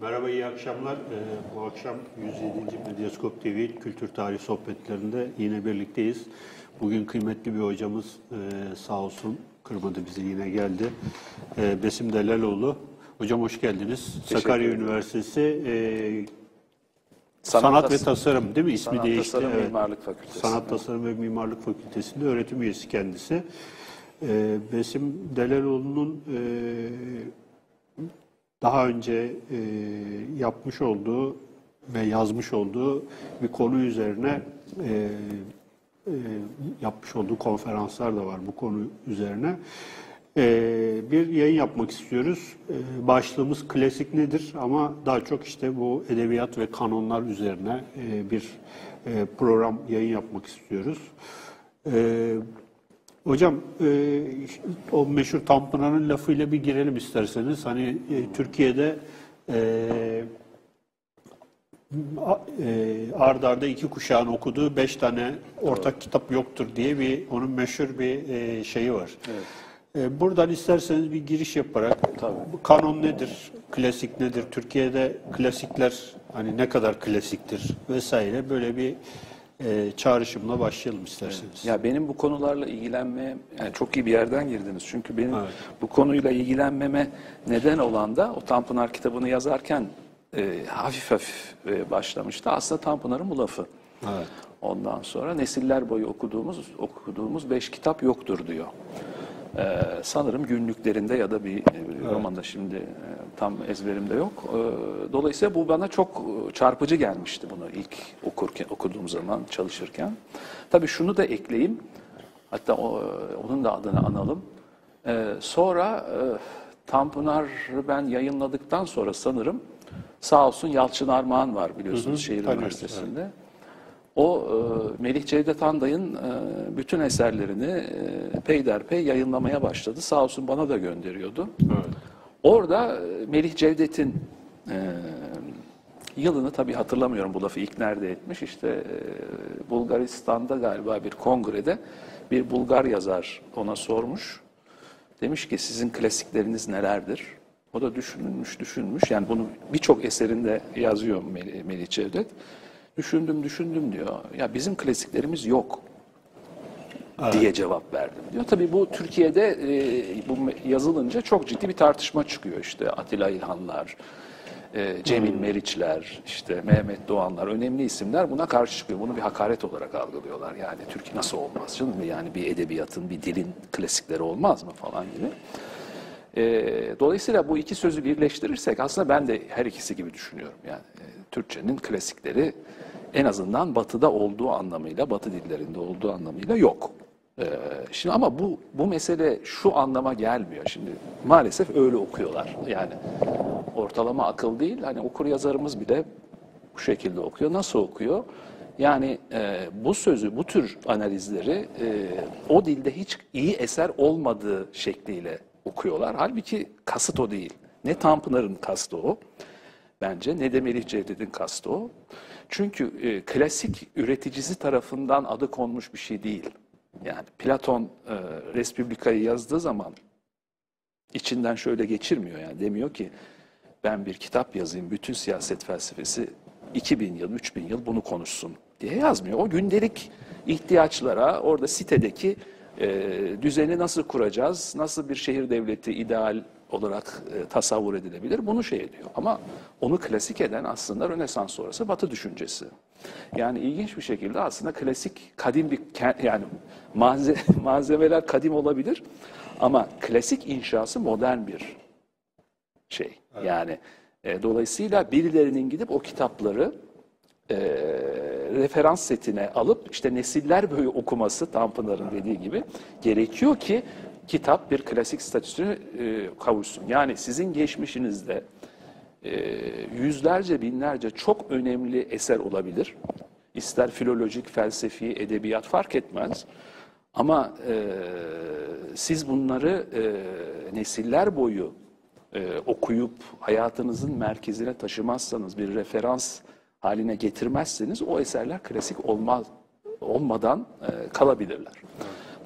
Merhaba, iyi akşamlar. Ee, bu akşam 107. Medyaskop TV Kültür Tarih Sohbetlerinde yine birlikteyiz. Bugün kıymetli bir hocamız e, sağ olsun kırmadı bizi yine geldi. E, Besim Delaloğlu. Hocam hoş geldiniz. Sakarya ederim. Üniversitesi e, Sanat Sanat, ve Tas- Tasarım değil mi? İsmi Sanat değişti. Tasarım evet. Mimarlık Fakültesi. Sanat Tasarım ve Mimarlık Fakültesi'nde öğretim üyesi kendisi. E, Besim Delaloğlu'nun e, daha önce e, yapmış olduğu ve yazmış olduğu bir konu üzerine e, e, yapmış olduğu konferanslar da var bu konu üzerine. E, bir yayın yapmak istiyoruz. E, başlığımız klasik nedir ama daha çok işte bu edebiyat ve kanonlar üzerine e, bir e, program yayın yapmak istiyoruz. E, Hocam e, o meşhur Tanpınar'ın lafıyla bir girelim isterseniz. Hani e, Türkiye'de e, e, ard arda iki kuşağın okuduğu beş tane ortak kitap yoktur diye bir onun meşhur bir e, şeyi var. E, buradan isterseniz bir giriş yaparak Tabii. kanon nedir, klasik nedir, Türkiye'de klasikler hani ne kadar klasiktir vesaire böyle bir e, çağrışımla başlayalım isterseniz. Ya benim bu konularla ilgilenmeye yani çok iyi bir yerden girdiniz. Çünkü benim Evet. bu konuyla ilgilenmeme neden olan da o Tanpınar kitabını yazarken e, hafif hafif e, başlamıştı. Aslında Tanpınar'ın bu lafı. Evet. Ondan sonra nesiller boyu okuduğumuz okuduğumuz beş kitap yoktur diyor. Ee, sanırım günlüklerinde ya da bir e, romanda şimdi e, tam ezberimde yok. Ee, dolayısıyla bu bana çok e, çarpıcı gelmişti bunu ilk okurken okuduğum zaman çalışırken. Tabii şunu da ekleyeyim. Hatta o, onun da adını analım. Ee, sonra e, Tanpınar'ı ben yayınladıktan sonra sanırım sağ olsun Yalçın Armağan var biliyorsunuz şehir tanıyoruz, üniversitesinde. O e, Melih Cevdet Anday'ın e, bütün eserlerini e, peyderpey yayınlamaya başladı. Sağ olsun bana da gönderiyordu. Orada e, Melih Cevdet'in e, yılını tabii hatırlamıyorum bu lafı ilk nerede etmiş. İşte e, Bulgaristan'da galiba bir kongrede bir Bulgar yazar ona sormuş. Demiş ki sizin klasikleriniz nelerdir? O da düşünmüş, düşünmüş. Yani bunu birçok eserinde yazıyor Melih Cevdet. Düşündüm, düşündüm diyor. Ya bizim klasiklerimiz yok diye cevap verdim diyor. Tabii bu Türkiye'de e, bu yazılınca çok ciddi bir tartışma çıkıyor. İşte Atilla İlhanlar, e, Cemil Meriçler, işte Mehmet Doğanlar önemli isimler buna karşı çıkıyor. Bunu bir hakaret olarak algılıyorlar. Yani Türkiye nasıl olmaz canım? Yani bir edebiyatın, bir dilin klasikleri olmaz mı falan gibi. E, dolayısıyla bu iki sözü birleştirirsek aslında ben de her ikisi gibi düşünüyorum. Yani e, Türkçenin klasikleri en azından batıda olduğu anlamıyla, batı dillerinde olduğu anlamıyla yok. E, şimdi ama bu bu mesele şu anlama gelmiyor. Şimdi maalesef öyle okuyorlar. Yani ortalama akıl değil. Hani okur yazarımız bile bu şekilde okuyor. Nasıl okuyor? Yani e, bu sözü, bu tür analizleri e, o dilde hiç iyi eser olmadığı şekliyle okuyorlar. Halbuki kasıt o değil. Ne Tanpınar'ın kastı o bence ne de Melih Cevdet'in kastı o. Çünkü e, klasik üreticisi tarafından adı konmuş bir şey değil. Yani Platon e, Respublika'yı yazdığı zaman içinden şöyle geçirmiyor yani demiyor ki ben bir kitap yazayım bütün siyaset felsefesi 2000 yıl 3000 yıl bunu konuşsun diye yazmıyor. O gündelik ihtiyaçlara orada sitedeki e, düzeni nasıl kuracağız, nasıl bir şehir devleti ideal olarak e, tasavvur edilebilir bunu şey ediyor. Ama onu klasik eden aslında Rönesans sonrası Batı düşüncesi. Yani ilginç bir şekilde aslında klasik kadim bir yani malze, malzemeler kadim olabilir ama klasik inşası modern bir şey. Yani e, dolayısıyla birilerinin gidip o kitapları e, referans setine alıp işte nesiller boyu okuması Tanpınar'ın dediği gibi gerekiyor ki kitap bir klasik statüsünü e, kavuşsun. Yani sizin geçmişinizde e, yüzlerce binlerce çok önemli eser olabilir. İster filolojik, felsefi, edebiyat fark etmez. Ama e, siz bunları e, nesiller boyu e, okuyup hayatınızın merkezine taşımazsanız, bir referans haline getirmezseniz o eserler klasik olmaz olmadan e, kalabilirler.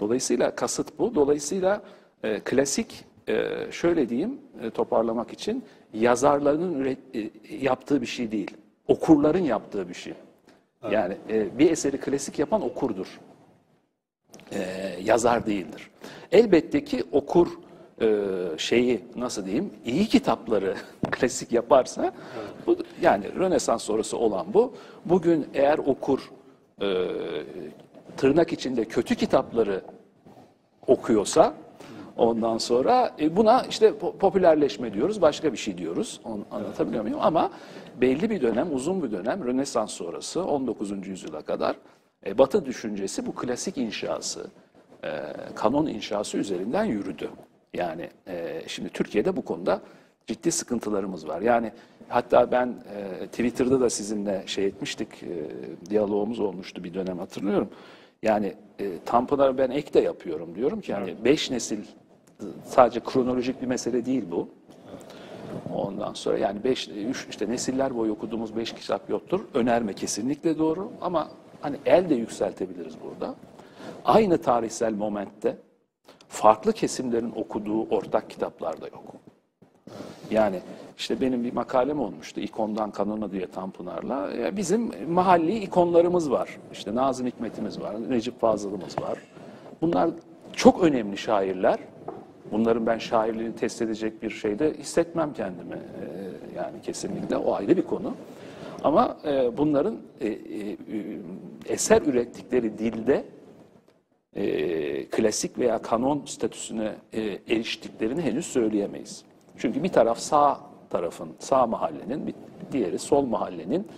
Dolayısıyla kasıt bu. Dolayısıyla e, klasik e, şöyle diyeyim e, toparlamak için yazarların üret, e, yaptığı bir şey değil. Okurların yaptığı bir şey. Yani e, bir eseri klasik yapan okurdur. E, yazar değildir. Elbette ki okur e, şeyi nasıl diyeyim iyi kitapları klasik yaparsa bu yani Rönesans sonrası olan bu. Bugün eğer okur e, tırnak içinde kötü kitapları okuyorsa ondan sonra e, buna işte po- popülerleşme diyoruz, başka bir şey diyoruz. Onu anlatabiliyor muyum? Ama belli bir dönem, uzun bir dönem Rönesans sonrası 19. yüzyıla kadar e, Batı düşüncesi bu klasik inşası, e, kanon inşası üzerinden yürüdü. Yani e, şimdi Türkiye'de bu konuda ciddi sıkıntılarımız var. Yani hatta ben e, Twitter'da da sizinle şey etmiştik, e, diyalogumuz olmuştu bir dönem hatırlıyorum. Yani e, Tanpınar'a ben ek de yapıyorum diyorum ki yani beş nesil sadece kronolojik bir mesele değil bu. Ondan sonra yani beş, üç, işte nesiller boyu okuduğumuz beş kitap yoktur. Önerme kesinlikle doğru ama hani el de yükseltebiliriz burada. Aynı tarihsel momentte farklı kesimlerin okuduğu ortak kitaplar da yok. Yani işte benim bir makalem olmuştu ikondan kanona diye Tanpınar'la. Bizim mahalli ikonlarımız var. İşte Nazım Hikmet'imiz var, Necip Fazıl'ımız var. Bunlar çok önemli şairler. Bunların ben şairliğini test edecek bir şeyde hissetmem kendimi. Ee, yani kesinlikle o ayrı bir konu. Ama e, bunların e, e, eser ürettikleri dilde klasik veya kanon statüsüne eriştiklerini henüz söyleyemeyiz. Çünkü bir taraf sağ tarafın, sağ mahallenin, bir diğeri sol mahallenin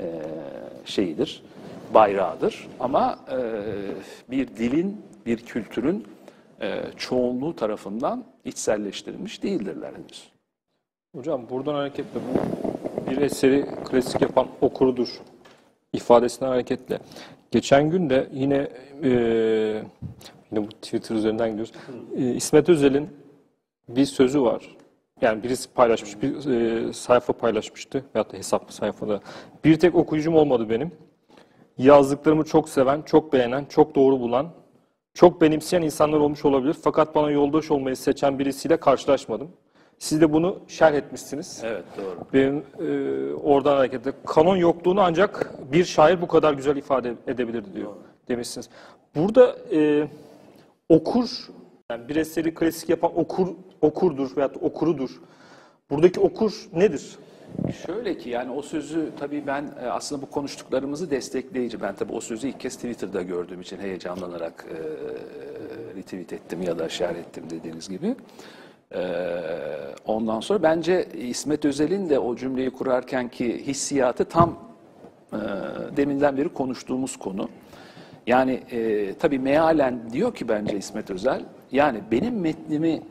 e, şeyidir, bayrağıdır. Ama e, bir dilin, bir kültürün e, çoğunluğu tarafından içselleştirilmiş değildirler henüz. Hocam buradan hareketle bu bir eseri klasik yapan okurudur ifadesinden hareketle. Geçen gün de yine e, yine bu Twitter üzerinden gidiyoruz. E, İsmet Özel'in bir sözü var. Yani birisi paylaşmış, bir e, sayfa paylaşmıştı veyahut da hesaplı sayfada. Bir tek okuyucum olmadı benim. Yazdıklarımı çok seven, çok beğenen, çok doğru bulan, çok benimseyen insanlar olmuş olabilir. Fakat bana yoldaş olmayı seçen birisiyle karşılaşmadım. Siz de bunu şerh etmişsiniz. Evet doğru. Benim e, oradan hareketle kanon yokluğunu ancak bir şair bu kadar güzel ifade edebilirdi diyor demişsiniz. Burada e, okur, yani bir eseri klasik yapan okur okurdur veyahut okurudur. Buradaki okur nedir? Şöyle ki yani o sözü tabii ben e, aslında bu konuştuklarımızı destekleyici. Ben tabii o sözü ilk kez Twitter'da gördüğüm için heyecanlanarak e, retweet ettim ya da share ettim dediğiniz gibi. E, ondan sonra bence İsmet Özel'in de o cümleyi kurarken ki hissiyatı tam e, deminden beri konuştuğumuz konu. Yani e, tabii mealen diyor ki bence İsmet Özel, yani benim metnimi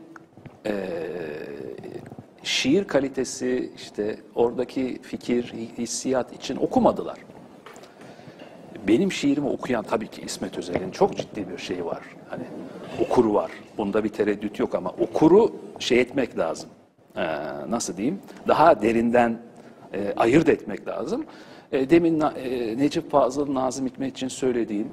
e, şiir kalitesi, işte oradaki fikir, hissiyat için okumadılar. Benim şiirimi okuyan tabii ki İsmet Özel'in çok ciddi bir şeyi var. Hani okuru var. Bunda bir tereddüt yok ama okuru şey etmek lazım. Ee, nasıl diyeyim? Daha derinden e, ayırt etmek lazım. E, demin e, Necip Fazıl, Nazım Hikmet için söylediğim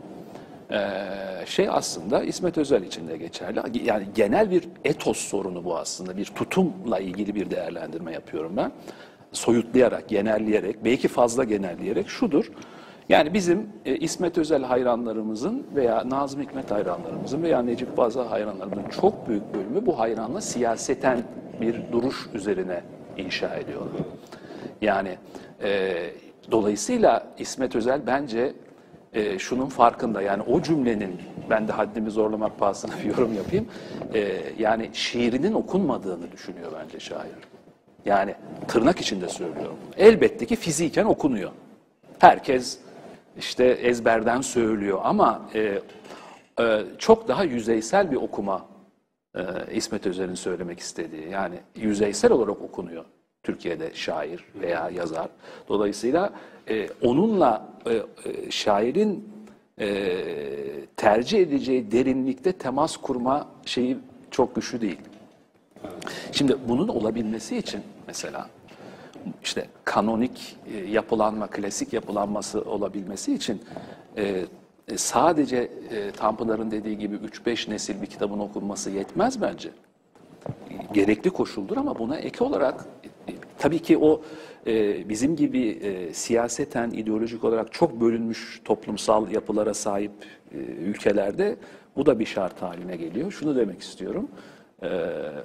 şey aslında İsmet Özel için de geçerli. Yani genel bir etos sorunu bu aslında. Bir tutumla ilgili bir değerlendirme yapıyorum ben. Soyutlayarak, genelleyerek, belki fazla genelleyerek şudur. Yani bizim e, İsmet Özel hayranlarımızın veya Nazım Hikmet hayranlarımızın veya Necip Fazıl hayranlarımızın çok büyük bölümü bu hayranla siyaseten bir duruş üzerine inşa ediyorlar. Yani e, dolayısıyla İsmet Özel bence e, şunun farkında yani o cümlenin ben de haddimi zorlamak pahasına bir yorum yapayım. E, yani şiirinin okunmadığını düşünüyor bence şair. Yani tırnak içinde söylüyorum. Elbette ki fiziken okunuyor. Herkes işte ezberden söylüyor ama e, e, çok daha yüzeysel bir okuma e, İsmet Özel'in söylemek istediği. Yani yüzeysel olarak okunuyor Türkiye'de şair veya yazar. Dolayısıyla e, onunla e, e, şairin e, tercih edeceği derinlikte temas kurma şeyi çok güçlü değil. Şimdi bunun olabilmesi için mesela işte kanonik e, yapılanma, klasik yapılanması olabilmesi için e, e, sadece e, Tanpınar'ın dediği gibi 3-5 nesil bir kitabın okunması yetmez bence. Gerekli koşuldur ama buna ek olarak tabii ki o e, bizim gibi e, siyaseten, ideolojik olarak çok bölünmüş toplumsal yapılara sahip e, ülkelerde bu da bir şart haline geliyor. Şunu demek istiyorum. E,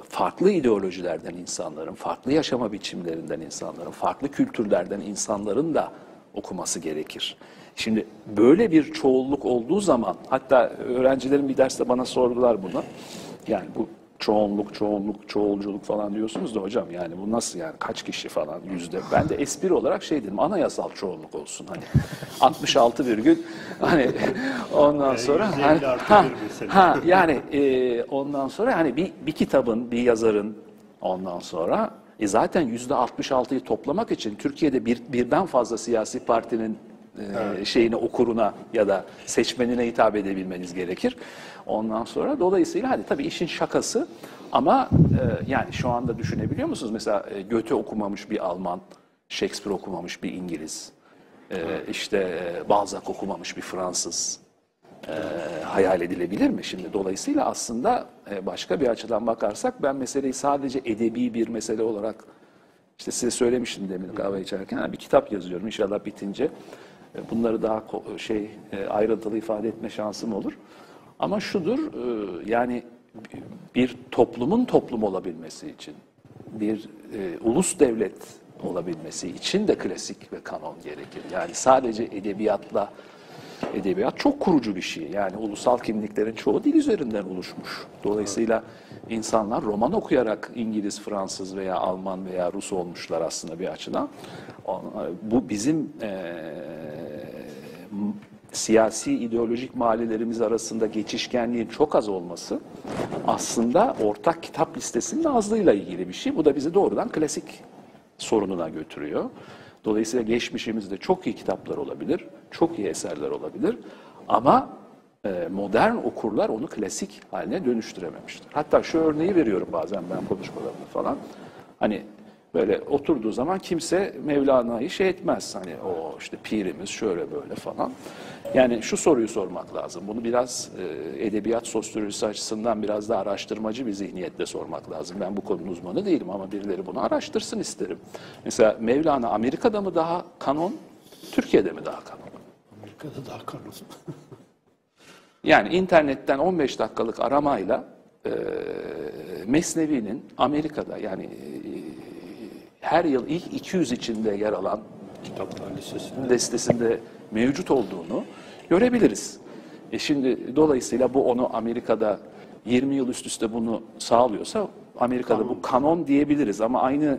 farklı ideolojilerden insanların, farklı yaşama biçimlerinden insanların, farklı kültürlerden insanların da okuması gerekir. Şimdi böyle bir çoğulluk olduğu zaman, hatta öğrencilerin bir derste bana sordular bunu. Yani bu çoğunluk, çoğunluk, çoğulculuk falan diyorsunuz da hocam yani bu nasıl yani kaç kişi falan yüzde. Ben de espri olarak şey dedim anayasal çoğunluk olsun hani 66 virgül hani ondan sonra %50 hani, ha, ha, yani e, ondan sonra hani bir, bir kitabın, bir yazarın ondan sonra e zaten yüzde 66'yı toplamak için Türkiye'de bir, birden fazla siyasi partinin e, şeyine okuruna ya da seçmenine hitap edebilmeniz gerekir. Ondan sonra dolayısıyla hadi tabii işin şakası ama e, yani şu anda düşünebiliyor musunuz? Mesela e, Goethe okumamış bir Alman, Shakespeare okumamış bir İngiliz, e, işte e, Balzac okumamış bir Fransız e, hayal edilebilir mi? Şimdi dolayısıyla aslında e, başka bir açıdan bakarsak ben meseleyi sadece edebi bir mesele olarak işte size söylemiştim demin kahve içerken bir kitap yazıyorum inşallah bitince bunları daha şey e, ayrıntılı ifade etme şansım olur. Ama şudur e, yani bir toplumun toplum olabilmesi için bir e, ulus devlet olabilmesi için de klasik ve kanon gerekir. Yani sadece edebiyatla edebiyat çok kurucu bir şey. Yani ulusal kimliklerin çoğu dil üzerinden oluşmuş. Dolayısıyla insanlar roman okuyarak İngiliz, Fransız veya Alman veya Rus olmuşlar aslında bir açıdan. Bu bizim m- siyasi ideolojik mahallelerimiz arasında geçişkenliğin çok az olması aslında ortak kitap listesinin azlığıyla ilgili bir şey. Bu da bizi doğrudan klasik sorununa götürüyor. Dolayısıyla geçmişimizde çok iyi kitaplar olabilir, çok iyi eserler olabilir ama e, modern okurlar onu klasik haline dönüştürememiştir. Hatta şu örneği veriyorum bazen ben konuşmalarımda falan. Hani böyle oturduğu zaman kimse Mevlana'yı şey etmez. Hani o işte pirimiz şöyle böyle falan. Yani şu soruyu sormak lazım. Bunu biraz e, edebiyat sosyolojisi açısından biraz da araştırmacı bir zihniyetle sormak lazım. Ben bu konunun uzmanı değilim ama birileri bunu araştırsın isterim. Mesela Mevlana Amerika'da mı daha kanon, Türkiye'de mi daha kanon? Amerika'da daha kanon. Yani internetten 15 dakikalık aramayla e, Mesnevi'nin Amerika'da yani e, her yıl ilk 200 içinde yer alan Kitaplar Lisesi'nde. listesinde mevcut olduğunu görebiliriz. E şimdi dolayısıyla bu onu Amerika'da 20 yıl üst üste bunu sağlıyorsa Amerika'da bu kanon diyebiliriz ama aynı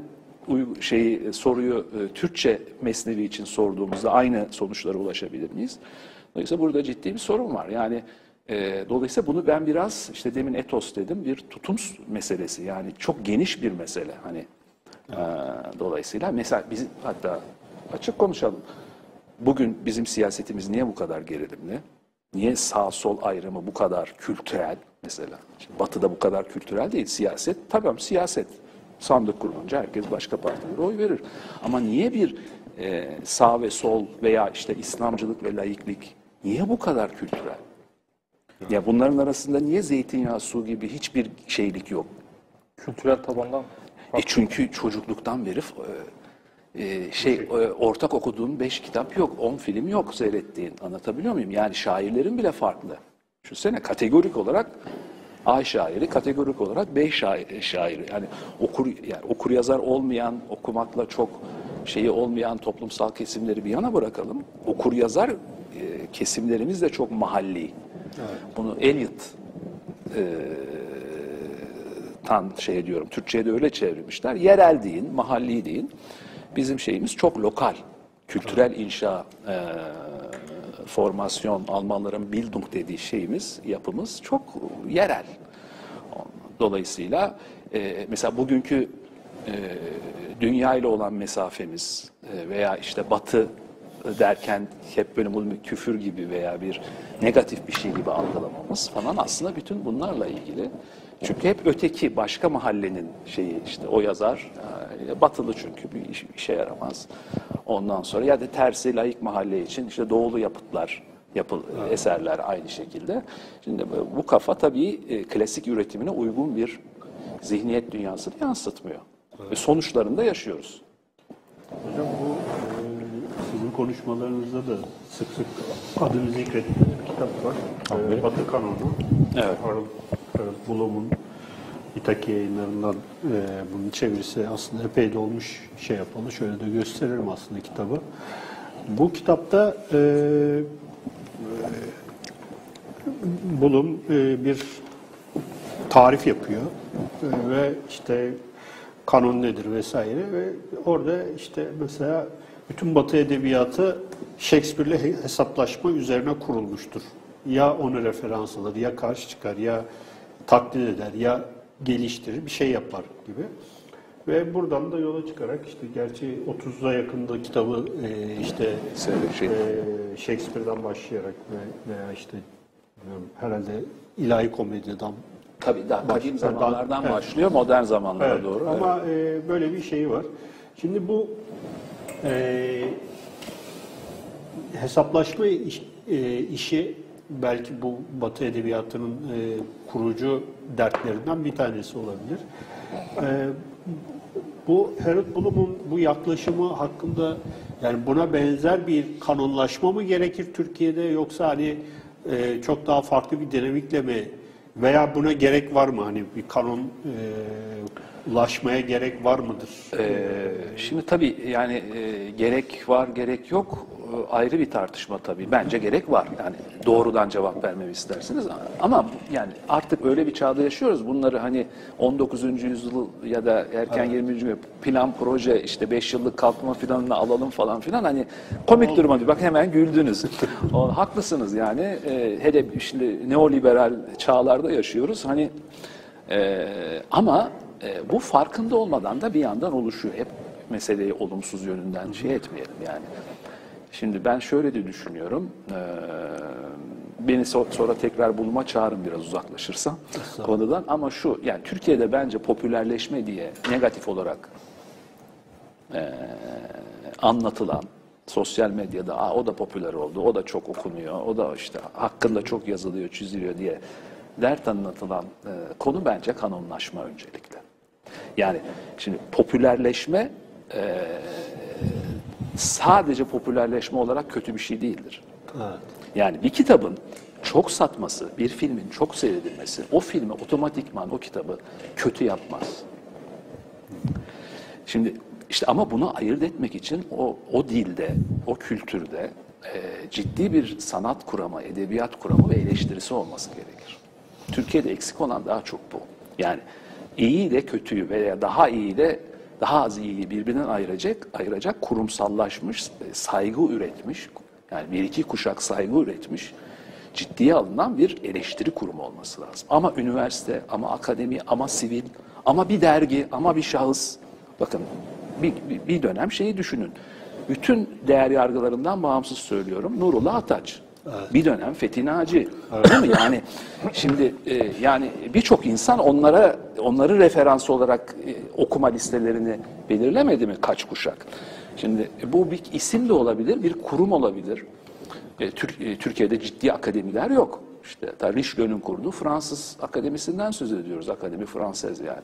şeyi soruyu e, Türkçe mesnevi için sorduğumuzda aynı sonuçlara ulaşabilir miyiz? Dolayısıyla burada ciddi bir sorun var. Yani e, dolayısıyla bunu ben biraz işte demin etos dedim bir tutum meselesi yani çok geniş bir mesele hani e, dolayısıyla mesela biz hatta açık konuşalım. Bugün bizim siyasetimiz niye bu kadar gerilimli? Niye sağ sol ayrımı bu kadar kültürel mesela? Şimdi batı'da bu kadar kültürel değil siyaset. Tamam siyaset. Sandık kurulunca herkes başka partilere oy verir. Ama niye bir e, sağ ve sol veya işte İslamcılık ve laiklik niye bu kadar kültürel? Ya bunların arasında niye zeytinyağı su gibi hiçbir şeylik yok? Kültürel tabandan E çünkü çocukluktan beri e, e, şey e, ortak okuduğun beş kitap yok, on film yok seyrettiğin. Anlatabiliyor muyum? Yani şairlerin bile farklı. Düşünsene kategorik olarak A şairi, kategorik olarak B şairi, şairi. Yani okur yani okur yazar olmayan, okumakla çok şeyi olmayan toplumsal kesimleri bir yana bırakalım. Okur yazar e, kesimlerimiz de çok mahalli. Bunu Eliot tan şey diyorum. Türkçe'ye de öyle çevirmişler. Yerel deyin, mahalli deyin. Bizim şeyimiz çok lokal. Kültürel inşa, e, formasyon, Almanların Bildung dediği şeyimiz, yapımız çok yerel. Dolayısıyla e, mesela bugünkü e, dünya ile olan mesafemiz e, veya işte batı derken hep böyle bunu küfür gibi veya bir negatif bir şey gibi algılamamız falan aslında bütün bunlarla ilgili. Çünkü hep öteki başka mahallenin şeyi işte o yazar e, batılı çünkü bir iş- işe yaramaz. Ondan sonra ya da tersi layık mahalle için işte doğulu yapıtlar yapıl eserler aynı şekilde. Şimdi bu- bu kafa tabii e, klasik üretimine uygun bir zihniyet dünyasını yansıtmıyor. Ve sonuçlarında yaşıyoruz. konuşmalarınızda da sık sık adını zikrettiğiniz bir kitap var. Ee, Batı Kanonu. Evet. Bloom'un İtaki yayınlarından e, bunun çevirisi aslında epey de olmuş şey yapalı. Şöyle de gösteririm aslında kitabı. Bu kitapta e, Bulum e, bir tarif yapıyor E, ve işte kanon nedir vesaire ve orada işte mesela bütün Batı edebiyatı Shakespeare'le he- hesaplaşma üzerine kurulmuştur. Ya onu referans alır, ya karşı çıkar, ya taklit eder, ya geliştirir, bir şey yapar gibi. Ve buradan da yola çıkarak işte gerçi 30'a yakında kitabı e, işte Şey- e, Shakespeare'den başlayarak ve veya işte herhalde ilahi komedyadan Tabii daha kadim zamanlardan evet. başlıyor modern zamanlara Evet, doğru. Ama e, böyle bir şey var. Şimdi bu e, hesaplaşma iş- e, işi belki bu Batı edebiyatının e, kurucu dertlerinden bir tanesi olabilir. E, bu Harold Bloom'un bu yaklaşımı hakkında yani buna benzer bir kanonlaşma mı gerekir Türkiye'de yoksa hani e, çok daha farklı bir dinamikle mi veya buna gerek var mı hani bir kanon e, ulaşmaya gerek var mıdır? Ee, şimdi tabii yani e, gerek var gerek yok ayrı bir tartışma tabii. Bence gerek var. Yani doğrudan cevap vermemi istersiniz. Ama yani artık öyle bir çağda yaşıyoruz. Bunları hani 19. yüzyıl ya da erken 20. yüzyıl plan proje işte 5 yıllık kalkınma planını alalım falan filan hani komik duruma bir bak hemen güldünüz. O, haklısınız yani. E, hele şimdi neoliberal çağlarda yaşıyoruz. Hani ee, ama e, bu farkında olmadan da bir yandan oluşuyor. Hep meseleyi olumsuz yönünden şey etmeyelim yani. Şimdi ben şöyle de düşünüyorum. Beni so- sonra tekrar bulma çağırın biraz uzaklaşırsam konudan. Ama şu yani Türkiye'de bence popülerleşme diye negatif olarak e, anlatılan sosyal medyada Aa, o da popüler oldu, o da çok okunuyor, o da işte hakkında çok yazılıyor, çiziliyor diye dert anlatılan e, konu bence kanonlaşma öncelikle. Yani şimdi popülerleşme e, sadece popülerleşme olarak kötü bir şey değildir. Yani bir kitabın çok satması, bir filmin çok seyredilmesi o filmi otomatikman o kitabı kötü yapmaz. Şimdi işte ama bunu ayırt etmek için o, o dilde, o kültürde e, ciddi bir sanat kuramı, edebiyat kuramı ve eleştirisi olması gerekir. Türkiye'de eksik olan daha çok bu. Yani iyi ile kötüyü veya daha iyi ile daha az iyiyi birbirinden ayıracak, ayıracak kurumsallaşmış, e, saygı üretmiş, yani bir iki kuşak saygı üretmiş, ciddiye alınan bir eleştiri kurumu olması lazım. Ama üniversite, ama akademi, ama sivil, ama bir dergi, ama bir şahıs. Bakın bir, bir- dönem şeyi düşünün. Bütün değer yargılarından bağımsız söylüyorum. Nurullah Ataç. Bir dönem Fethi Naci. Değil mi? Yani şimdi e, yani birçok insan onlara onları referans olarak e, okuma listelerini belirlemedi mi kaç kuşak? Şimdi e, bu bir isim de olabilir, bir kurum olabilir. E, Tür- e, Türkiye'de ciddi akademiler yok. İşte Richelieu'nun kurduğu Fransız akademisinden söz ediyoruz. Akademi Fransız yani.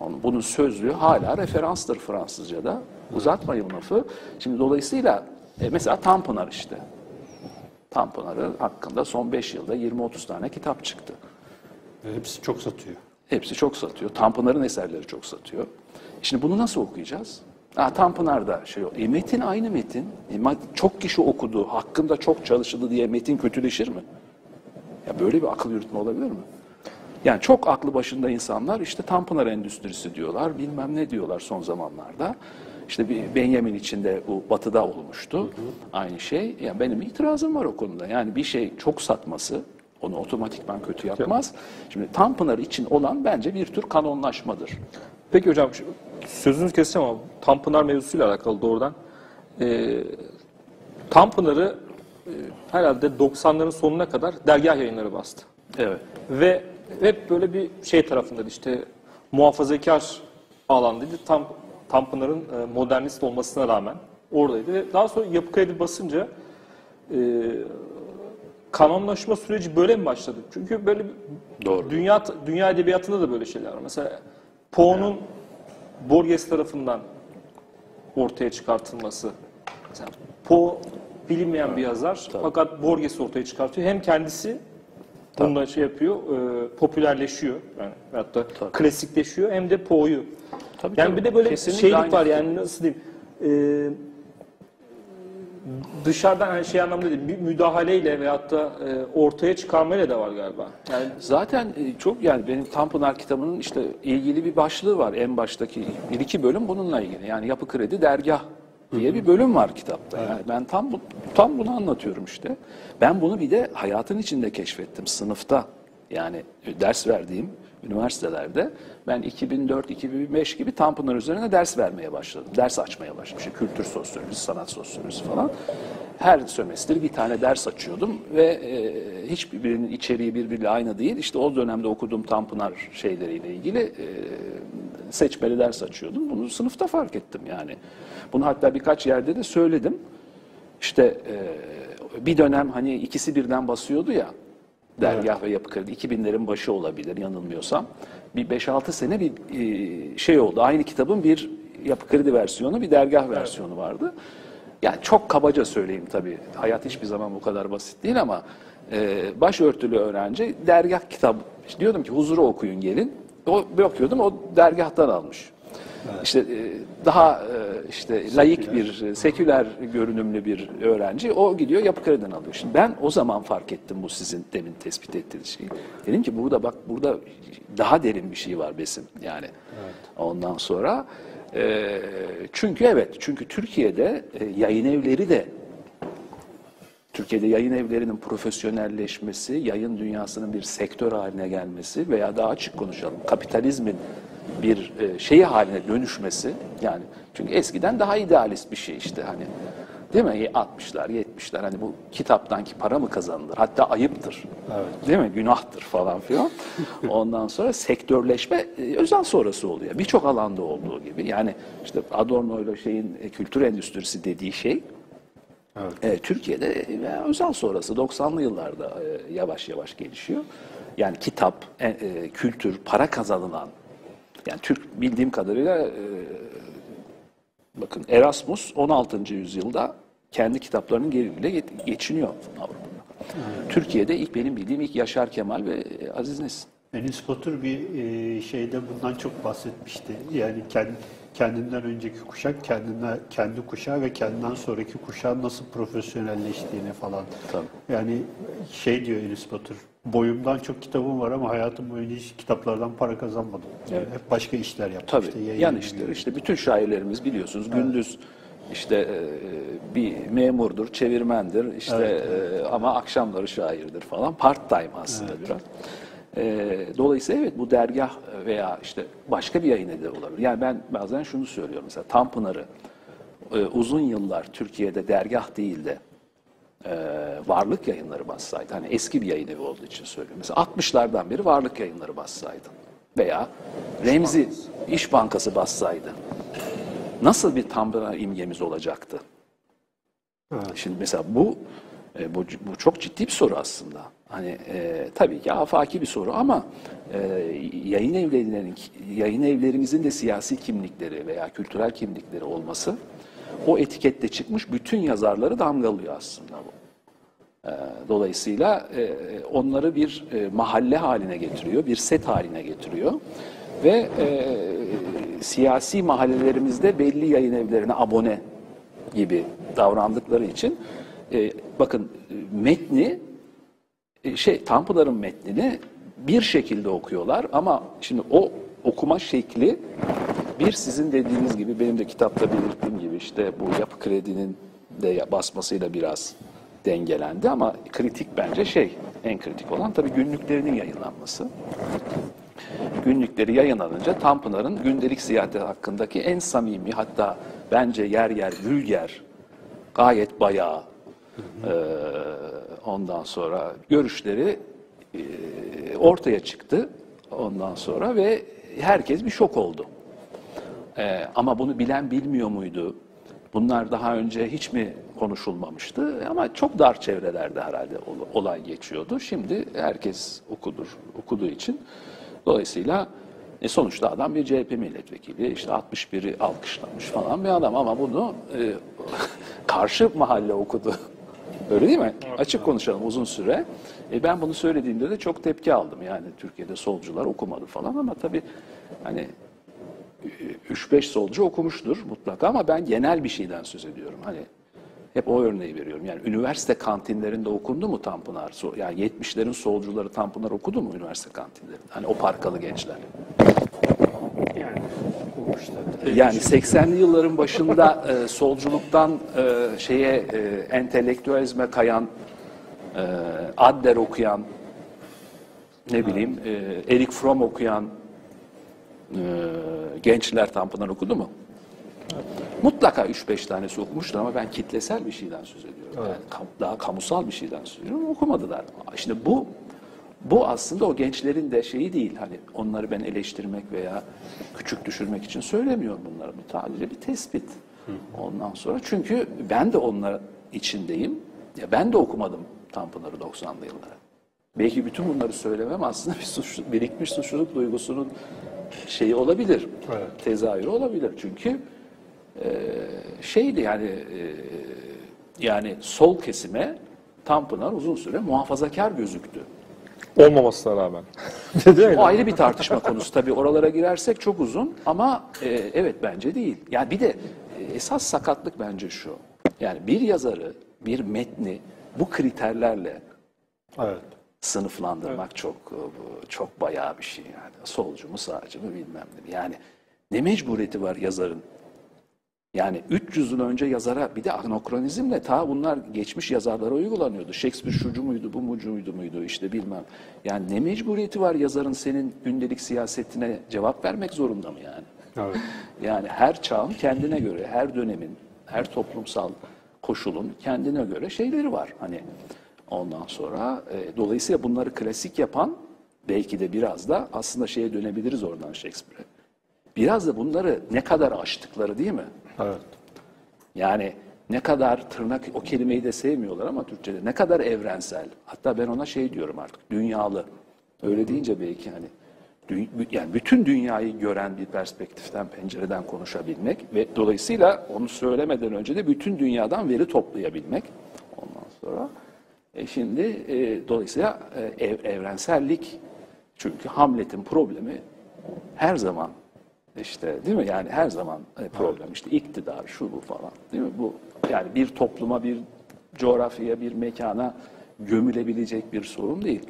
Onun- Bunun sözlüğü hala referanstır Fransızca'da. Uzatmayın lafı. Şimdi dolayısıyla e, mesela Tanpınar işte. Tanpınar'ı hakkında son 5 yılda 20-30 tane kitap çıktı. Hepsi çok satıyor. Hepsi çok satıyor. Tanpınar'ın eserleri çok satıyor. Şimdi bunu nasıl okuyacağız? Ha, Tanpınar'da şey o. E, metin aynı metin. E, çok kişi okudu, hakkında çok çalışıldı diye metin kötüleşir mi? Ya böyle bir akıl yürütme olabilir mi? Yani çok aklı başında insanlar işte Tanpınar endüstrisi diyorlar, bilmem ne diyorlar son zamanlarda. İşte bir Benjamin içinde bu batıda olmuştu. Aynı şey. Yani benim itirazım var o konuda. Yani bir şey çok satması onu otomatikman kötü yapmaz. Şimdi Tanpınar için olan bence bir tür kanonlaşmadır. Peki hocam sözünüzü keseceğim ama Tanpınar mevzusuyla alakalı doğrudan. Ee, Tanpınar'ı e, herhalde 90'ların sonuna kadar dergah yayınları bastı. Evet. Ve hep böyle bir şey tarafındaydı işte muhafazakar alandaydı. Tam Tanpınar'ın e, modernist olmasına rağmen oradaydı. Ve daha sonra yapı kredi basınca e, kanonlaşma süreci böyle mi başladı? Çünkü böyle Doğru. dünya dünya edebiyatında da böyle şeyler var. Mesela Poe'nun Borges tarafından ortaya çıkartılması. Mesela Poe bilinmeyen bir yazar fakat Borges ortaya çıkartıyor. Hem kendisi bununla şey yapıyor, e, popülerleşiyor. Yani veyahut da klasikleşiyor hem de Poe'yu. Tabii, yani tabii. bir de böyle Kesinlikle şeylik var fikir. yani nasıl diyeyim? E, dışarıdan hani şey anlamda değil, bir müdahaleyle veyahut da e, ortaya çıkarmayla da var galiba. Yani Zaten e, çok yani benim Tanpınar kitabının işte ilgili bir başlığı var en baştaki bir iki bölüm bununla ilgili. Yani yapı kredi dergah diye bir bölüm var kitapta. Yani ben tam bu, tam bunu anlatıyorum işte. Ben bunu bir de hayatın içinde keşfettim sınıfta. Yani ders verdiğim üniversitelerde ben 2004-2005 gibi Tanpınar üzerine ders vermeye başladım. Ders açmaya başlamışım. Kültür sosyolojisi, sanat sosyolojisi falan. Her sömestr bir tane ders açıyordum ve e, hiçbirinin içeriği birbiriyle aynı değil. İşte o dönemde okuduğum Tanpınar şeyleriyle ilgili e, seçmeli ders açıyordum. Bunu sınıfta fark ettim yani. Bunu hatta birkaç yerde de söyledim. İşte e, bir dönem hani ikisi birden basıyordu ya. Dergah ve Yapı Kredi 2000'lerin başı olabilir yanılmıyorsam. Bir 5-6 sene bir e, şey oldu. Aynı kitabın bir Yapı Kredi versiyonu, bir dergah versiyonu vardı. Yani çok kabaca söyleyeyim tabii. Hayat hiçbir zaman bu kadar basit değil ama e, başörtülü öğrenci dergah kitap diyordum ki huzuru okuyun gelin. O bir okuyordum o dergahtan almış. İşte e, daha e, işte layık bir e, seküler görünümlü bir öğrenci o gidiyor yapı krediden alıyor. Şimdi ben o zaman fark ettim bu sizin demin tespit ettiğiniz şeyi. Dedim ki burada bak burada daha derin bir şey var besim yani. Ondan sonra e, çünkü evet çünkü Türkiye'de e, yayın evleri de Türkiye'de yayın evlerinin profesyonelleşmesi, yayın dünyasının bir sektör haline gelmesi veya daha açık konuşalım, kapitalizmin bir e, şeyi haline dönüşmesi yani çünkü eskiden daha idealist bir şey işte hani değil mi? 60'lar 70'ler hani bu kitaptan ki para mı kazanılır? Hatta ayıptır. Değil mi? Günahtır falan filan. Ondan sonra sektörleşme e, özel sonrası oluyor. Birçok alanda olduğu gibi. Yani işte Adorno ile şeyin e, kültür endüstrisi dediği şey e, Türkiye'de e, özel sonrası 90'lı yıllarda e, yavaş yavaş gelişiyor. Yani kitap, e, e, kültür, para kazanılan, yani Türk bildiğim kadarıyla e, bakın Erasmus 16. yüzyılda kendi kitaplarının geliriyle geçiniyor Avrupa'da. Türkiye'de ilk benim bildiğim ilk Yaşar Kemal ve e, Aziz Nesin. Enis Batur bir e, şeyde bundan çok bahsetmişti. Yani kendi, kendinden önceki kuşak, kendine, kendi kuşağı ve kendinden sonraki kuşağın nasıl profesyonelleştiğini falan. Tabii. Yani şey diyor Enis Batur, boyumdan çok kitabım var ama hayatım boyunca hiç kitaplardan para kazanmadım. Evet. Hep başka işler yaptım. Tabii. İşte yan işler gibi. işte bütün şairlerimiz biliyorsunuz gündüz işte e, bir memurdur, çevirmendir işte e, ama akşamları şairdir falan. Part time aslında biraz. E, dolayısıyla evet bu dergah veya işte başka bir yayın evi olabilir. Yani ben bazen şunu söylüyorum mesela Tanpınar'ı e, uzun yıllar Türkiye'de dergah değil de e, varlık yayınları bassaydı. Hani eski bir yayın evi olduğu için söylüyorum. Mesela 60'lardan beri varlık yayınları bassaydı. Veya Remzi İş Bankası bassaydı. Nasıl bir Tanpınar imgemiz olacaktı? Şimdi mesela bu e, bu, bu çok ciddi bir soru aslında. Hani e, tabii ki afaki bir soru ama e, yayın evlerinin yayın evlerimizin de siyasi kimlikleri veya kültürel kimlikleri olması o etikette çıkmış bütün yazarları damgalıyor aslında bu. E, Dolayısıyla e, onları bir e, mahalle haline getiriyor, bir set haline getiriyor ve e, siyasi mahallelerimizde belli yayın evlerine abone gibi davrandıkları için bakın metni şey Tanpınar'ın metnini bir şekilde okuyorlar ama şimdi o okuma şekli bir sizin dediğiniz gibi benim de kitapta belirttiğim gibi işte bu yapı kredinin de basmasıyla biraz dengelendi ama kritik bence şey en kritik olan tabii günlüklerinin yayınlanması. Günlükleri yayınlanınca Tanpınar'ın gündelik seyahati hakkındaki en samimi hatta bence yer yer vulger, gayet bayağı e, ondan sonra görüşleri e, ortaya çıktı ondan sonra ve herkes bir şok oldu. E, ama bunu bilen bilmiyor muydu? Bunlar daha önce hiç mi konuşulmamıştı? Ama çok dar çevrelerde herhalde ol- olay geçiyordu. Şimdi herkes okudur, okuduğu için. Dolayısıyla e, sonuçta adam bir CHP milletvekili, işte 61'i alkışlamış falan bir adam ama bunu e, karşı mahalle okudu. Öyle değil mi? Açık konuşalım uzun süre. E ben bunu söylediğimde de çok tepki aldım. Yani Türkiye'de solcular okumadı falan ama tabii hani 3-5 solcu okumuştur mutlaka ama ben genel bir şeyden söz ediyorum. Hani hep o örneği veriyorum. Yani üniversite kantinlerinde okundu mu Tanpınar? Yani 70'lerin solcuları Tanpınar okudu mu üniversite kantinlerinde? Hani o parkalı gençler. Yani 80'li yılların başında e, solculuktan e, şeye e, entelektüelizme kayan, e, Adler okuyan, ne bileyim e, Erik Fromm okuyan e, gençler Tanpınar okudu mu? Mutlaka 3-5 tanesi okumuştur ama ben kitlesel bir şeyden söz ediyorum. Yani kam- daha kamusal bir şeyden söz ediyorum. Okumadılar. Şimdi bu bu aslında o gençlerin de şeyi değil. Hani onları ben eleştirmek veya küçük düşürmek için söylemiyorum bunları. Bu sadece bir tespit. Ondan sonra çünkü ben de onlar içindeyim. Ya ben de okumadım Tanpınar'ı 90'lı yıllara. Belki bütün bunları söylemem aslında bir suçlu, birikmiş suçluluk duygusunun şeyi olabilir. Tezahürü olabilir. Çünkü e, şeydi yani e, yani sol kesime Tanpınar uzun süre muhafazakar gözüktü. Olmamasına rağmen. O ayrı bir tartışma konusu tabii. Oralara girersek çok uzun ama e, evet bence değil. Yani bir de e, esas sakatlık bence şu. Yani bir yazarı, bir metni bu kriterlerle Evet. Sınıflandırmak çok e, çok bayağı bir şey yani. Solcu mu sağcı mı bilmem ne. Yani ne mecburiyeti var yazarın? Yani 300 yıl önce yazara bir de anokronizmle ta bunlar geçmiş yazarlara uygulanıyordu. Shakespeare şucu muydu, bu mucu muydu muydu işte bilmem. Yani ne mecburiyeti var yazarın senin gündelik siyasetine cevap vermek zorunda mı yani? Evet. Yani her çağın kendine göre, her dönemin, her toplumsal koşulun kendine göre şeyleri var. Hani ondan sonra e, dolayısıyla bunları klasik yapan belki de biraz da aslında şeye dönebiliriz oradan Shakespeare'e. Biraz da bunları ne kadar aştıkları değil mi? Evet. Yani ne kadar tırnak o kelimeyi de sevmiyorlar ama Türkçe'de ne kadar evrensel. Hatta ben ona şey diyorum artık dünyalı. Öyle deyince belki hani yani bütün dünyayı gören bir perspektiften, pencereden konuşabilmek ve dolayısıyla onu söylemeden önce de bütün dünyadan veri toplayabilmek. Ondan sonra e şimdi e, dolayısıyla e, ev- evrensellik çünkü Hamlet'in problemi her zaman işte değil mi? Yani her zaman e, problem işte iktidar şu bu falan değil mi? Bu yani bir topluma, bir coğrafyaya, bir mekana gömülebilecek bir sorun değil.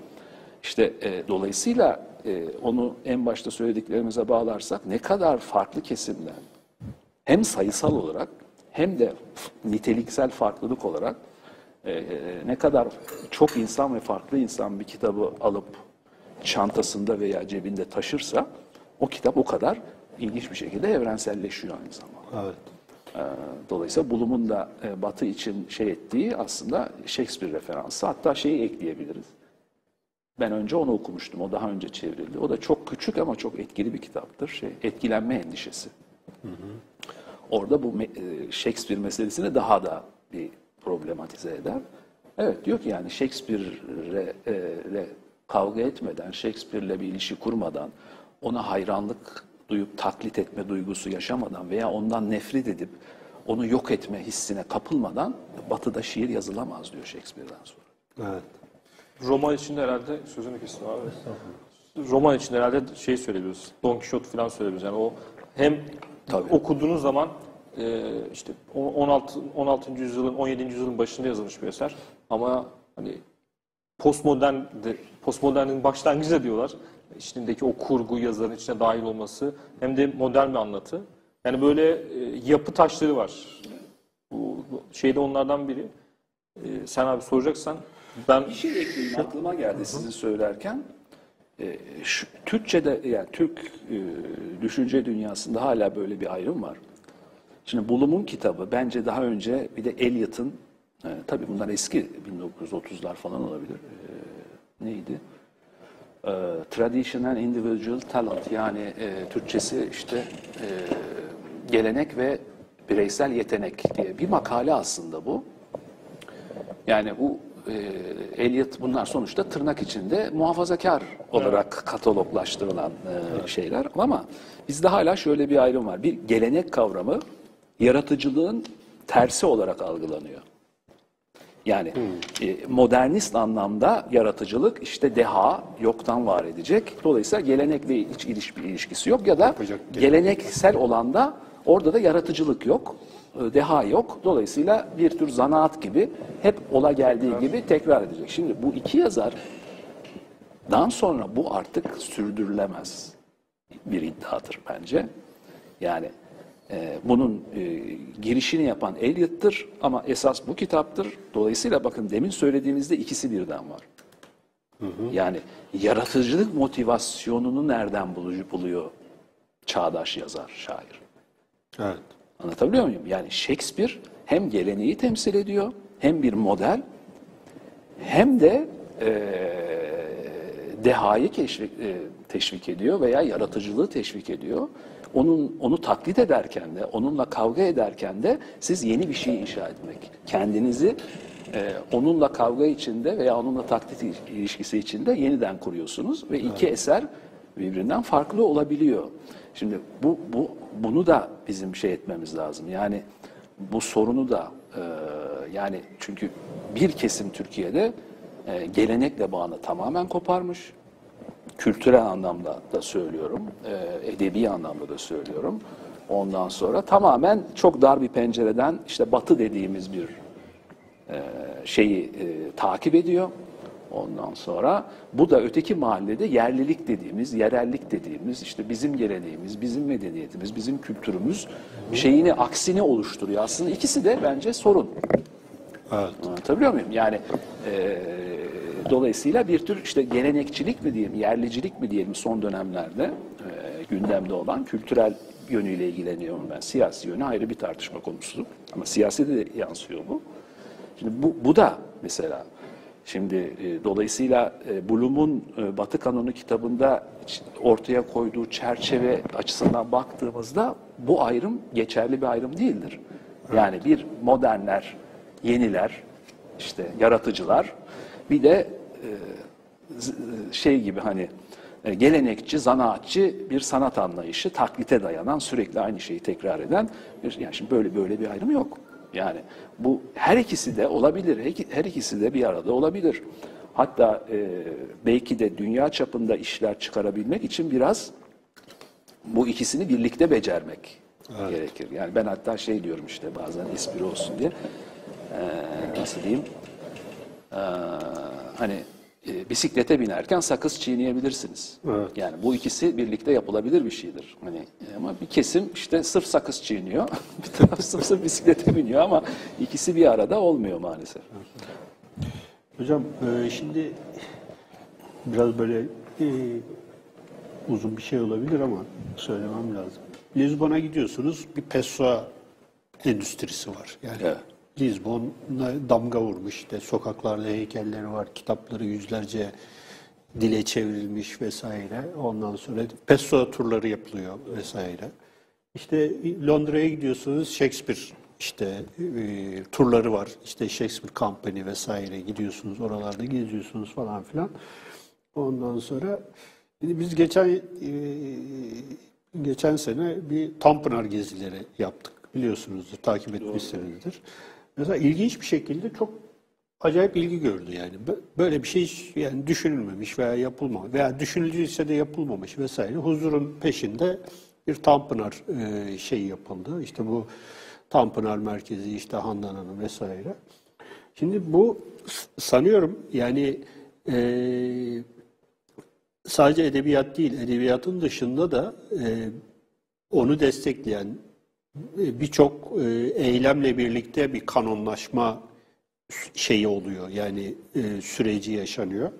İşte e, dolayısıyla e, onu en başta söylediklerimize bağlarsak ne kadar farklı kesimden hem sayısal olarak hem de niteliksel farklılık olarak e, e, ne kadar çok insan ve farklı insan bir kitabı alıp çantasında veya cebinde taşırsa o kitap o kadar ilginç bir şekilde evrenselleşiyor aynı zamanda. Evet. Ee, Dolayısıyla Bloom'un da e, Batı için şey ettiği aslında Shakespeare referansı. Hatta şeyi ekleyebiliriz. Ben önce onu okumuştum. O daha önce çevrildi. O da çok küçük ama çok etkili bir kitaptır. Şey, etkilenme endişesi. Orada bu e, Shakespeare meselesini daha da bir problematize eder. Evet diyor ki yani Shakespeare'le e, kavga etmeden, Shakespeare'le bir ilişki kurmadan, ona hayranlık duyup taklit etme duygusu yaşamadan veya ondan nefret edip onu yok etme hissine kapılmadan Batı'da şiir yazılamaz diyor Shakespeare'den sonra. Evet. Roman içinde herhalde sözünü kestim abi. Roman içinde herhalde şey söyleyebiliriz. Don Quixote falan söyleyebiliriz. Yani o hem Tabii. okuduğunuz zaman işte o- 16 16. yüzyılın 17. yüzyılın başında yazılmış bir eser ama hani postmodern de, postmodernin başlangıcı da diyorlar. İçindeki o kurgu yazarın içine dahil olması hem de modern bir anlatı. Yani böyle e, yapı taşları var. Bu, bu şeyde onlardan biri. E, sen abi soracaksan ben Bir şey ekleyeyim aklıma geldi sizin söylerken. Ee, şu, Türkçe'de yani Türk e, düşünce dünyasında hala böyle bir ayrım var. Şimdi Bloom'un kitabı bence daha önce bir de Eliot'ın e, tabii bunlar eski 1930'lar falan olabilir. E, neydi? E, Traditional Individual Talent yani e, Türkçesi işte e, gelenek ve bireysel yetenek diye bir makale aslında bu. Yani bu e, Eliot bunlar sonuçta tırnak içinde muhafazakar olarak kataloglaştırılan e, şeyler ama bizde hala şöyle bir ayrım var. Bir gelenek kavramı yaratıcılığın tersi olarak algılanıyor. Yani e, modernist anlamda yaratıcılık işte deha yoktan var edecek. Dolayısıyla gelenekle hiç iliş, bir ilişkisi yok ya da Yapacak geleneksel olan da orada da yaratıcılık yok. e, Deha yok. Dolayısıyla bir tür zanaat gibi hep ola geldiği gibi tekrar edecek. Şimdi bu iki yazar dan sonra bu artık sürdürülemez bir iddiadır bence. Yani e, bunun e, girişini yapan Eliot'tır ama esas bu kitaptır. Dolayısıyla bakın demin söylediğimizde ikisi birden var. Yani yaratıcılık motivasyonunu nereden buluyor, çağdaş yazar, şair? Evet. Anlatabiliyor muyum? Yani Shakespeare hem geleneği temsil ediyor, hem bir model, hem de eee dehayı keşfik, e, teşvik ediyor veya yaratıcılığı teşvik ediyor. Onun onu taklit ederken de, onunla kavga ederken de siz yeni bir şey inşa etmek, kendinizi e, onunla kavga içinde veya onunla taklit il- ilişkisi içinde yeniden kuruyorsunuz ve iki eser birbirinden farklı olabiliyor. Şimdi bu bu bunu da bizim şey etmemiz lazım. Yani bu sorunu da e, yani çünkü bir kesim Türkiye'de e, gelenekle bağını tamamen koparmış. Kültürel anlamda da söylüyorum, e, edebi anlamda da söylüyorum. Ondan sonra tamamen çok dar bir pencereden işte batı dediğimiz bir e, şeyi e, takip ediyor. Ondan sonra bu da öteki mahallede yerlilik dediğimiz, yerellik dediğimiz, işte bizim geleneğimiz, bizim medeniyetimiz, bizim kültürümüz şeyini aksini oluşturuyor. Aslında ikisi de bence sorun. Evet. Anlatabiliyor muyum? Yani e, dolayısıyla bir tür işte gelenekçilik mi diyelim, yerlicilik mi diyelim son dönemlerde e, gündemde olan kültürel yönüyle ilgileniyorum ben. Siyasi yönü ayrı bir tartışma konusu. Ama siyasete de yansıyor bu. Şimdi bu, bu da mesela şimdi e, dolayısıyla e, Bloom'un e, Batı Kanonu kitabında ortaya koyduğu çerçeve açısından baktığımızda bu ayrım geçerli bir ayrım değildir. Yani bir modernler, yeniler, işte yaratıcılar, bir de e, z- şey gibi hani e, gelenekçi, zanaatçı bir sanat anlayışı, taklite dayanan, sürekli aynı şeyi tekrar eden bir, yani şimdi böyle böyle bir ayrım yok. Yani bu her ikisi de olabilir, her iki- her ikisi de bir arada olabilir. Hatta e, belki de dünya çapında işler çıkarabilmek için biraz bu ikisini birlikte becermek gerekir. Yani ben hatta şey diyorum işte bazen espri olsun diye, e, nasıl diyeyim, ee, hani e, bisiklete binerken sakız çiğneyebilirsiniz. Evet. Yani bu ikisi birlikte yapılabilir bir şeydir. Hani e, ama bir kesim işte sırf sakız çiğniyor, bir taraf sırf, sırf bisiklete biniyor ama ikisi bir arada olmuyor maalesef. Hocam e, şimdi biraz böyle e, uzun bir şey olabilir ama söylemem lazım. Lizbon'a gidiyorsunuz bir Pessoa endüstrisi var. Yani Evet. Lizbon'a damga vurmuş işte sokaklarda heykelleri var, kitapları yüzlerce dile çevrilmiş vesaire. Ondan sonra Pessoa turları yapılıyor vesaire. İşte Londra'ya gidiyorsunuz Shakespeare işte e, turları var. İşte Shakespeare Company vesaire gidiyorsunuz oralarda geziyorsunuz falan filan. Ondan sonra şimdi biz geçen e, geçen sene bir Tanpınar gezileri yaptık. Biliyorsunuzdur, takip etmişsinizdir. Mesela ilginç bir şekilde çok acayip ilgi gördü yani. Bö- Böyle bir şey hiç yani düşünülmemiş veya yapılmamış veya düşünüldüyse de yapılmamış vesaire. Huzurun peşinde bir Tanpınar şeyi yapıldı. İşte bu Tanpınar merkezi işte Handan Hanım vesaire. Şimdi bu sanıyorum yani e, sadece edebiyat değil, edebiyatın dışında da e, onu destekleyen birçok e, eylemle birlikte bir kanonlaşma şeyi oluyor. Yani e, süreci yaşanıyor.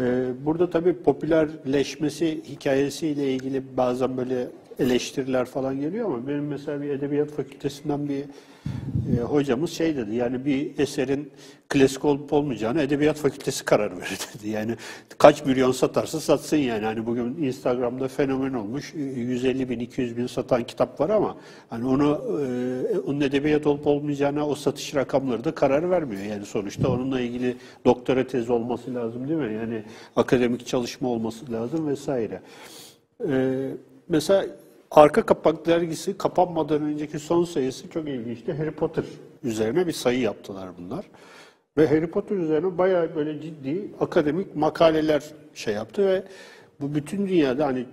E, burada tabii popülerleşmesi hikayesiyle ilgili bazen böyle eleştiriler falan geliyor ama benim mesela bir edebiyat fakültesinden bir e, hocamız şey dedi yani bir eserin klasik olup olmayacağını edebiyat fakültesi karar verir dedi. Yani kaç milyon satarsa satsın yani. Hani bugün Instagram'da fenomen olmuş 150 bin 200 bin satan kitap var ama hani onu e, onun edebiyat olup olmayacağına o satış rakamları da karar vermiyor. Yani sonuçta onunla ilgili doktora tezi olması lazım değil mi? Yani akademik çalışma olması lazım vesaire. Ee, mesela Arka Kapak dergisi kapanmadan önceki son sayısı çok ilginçti. Harry Potter üzerine bir sayı yaptılar bunlar. Ve Harry Potter üzerine bayağı böyle ciddi akademik makaleler şey yaptı ve bu bütün dünyada hani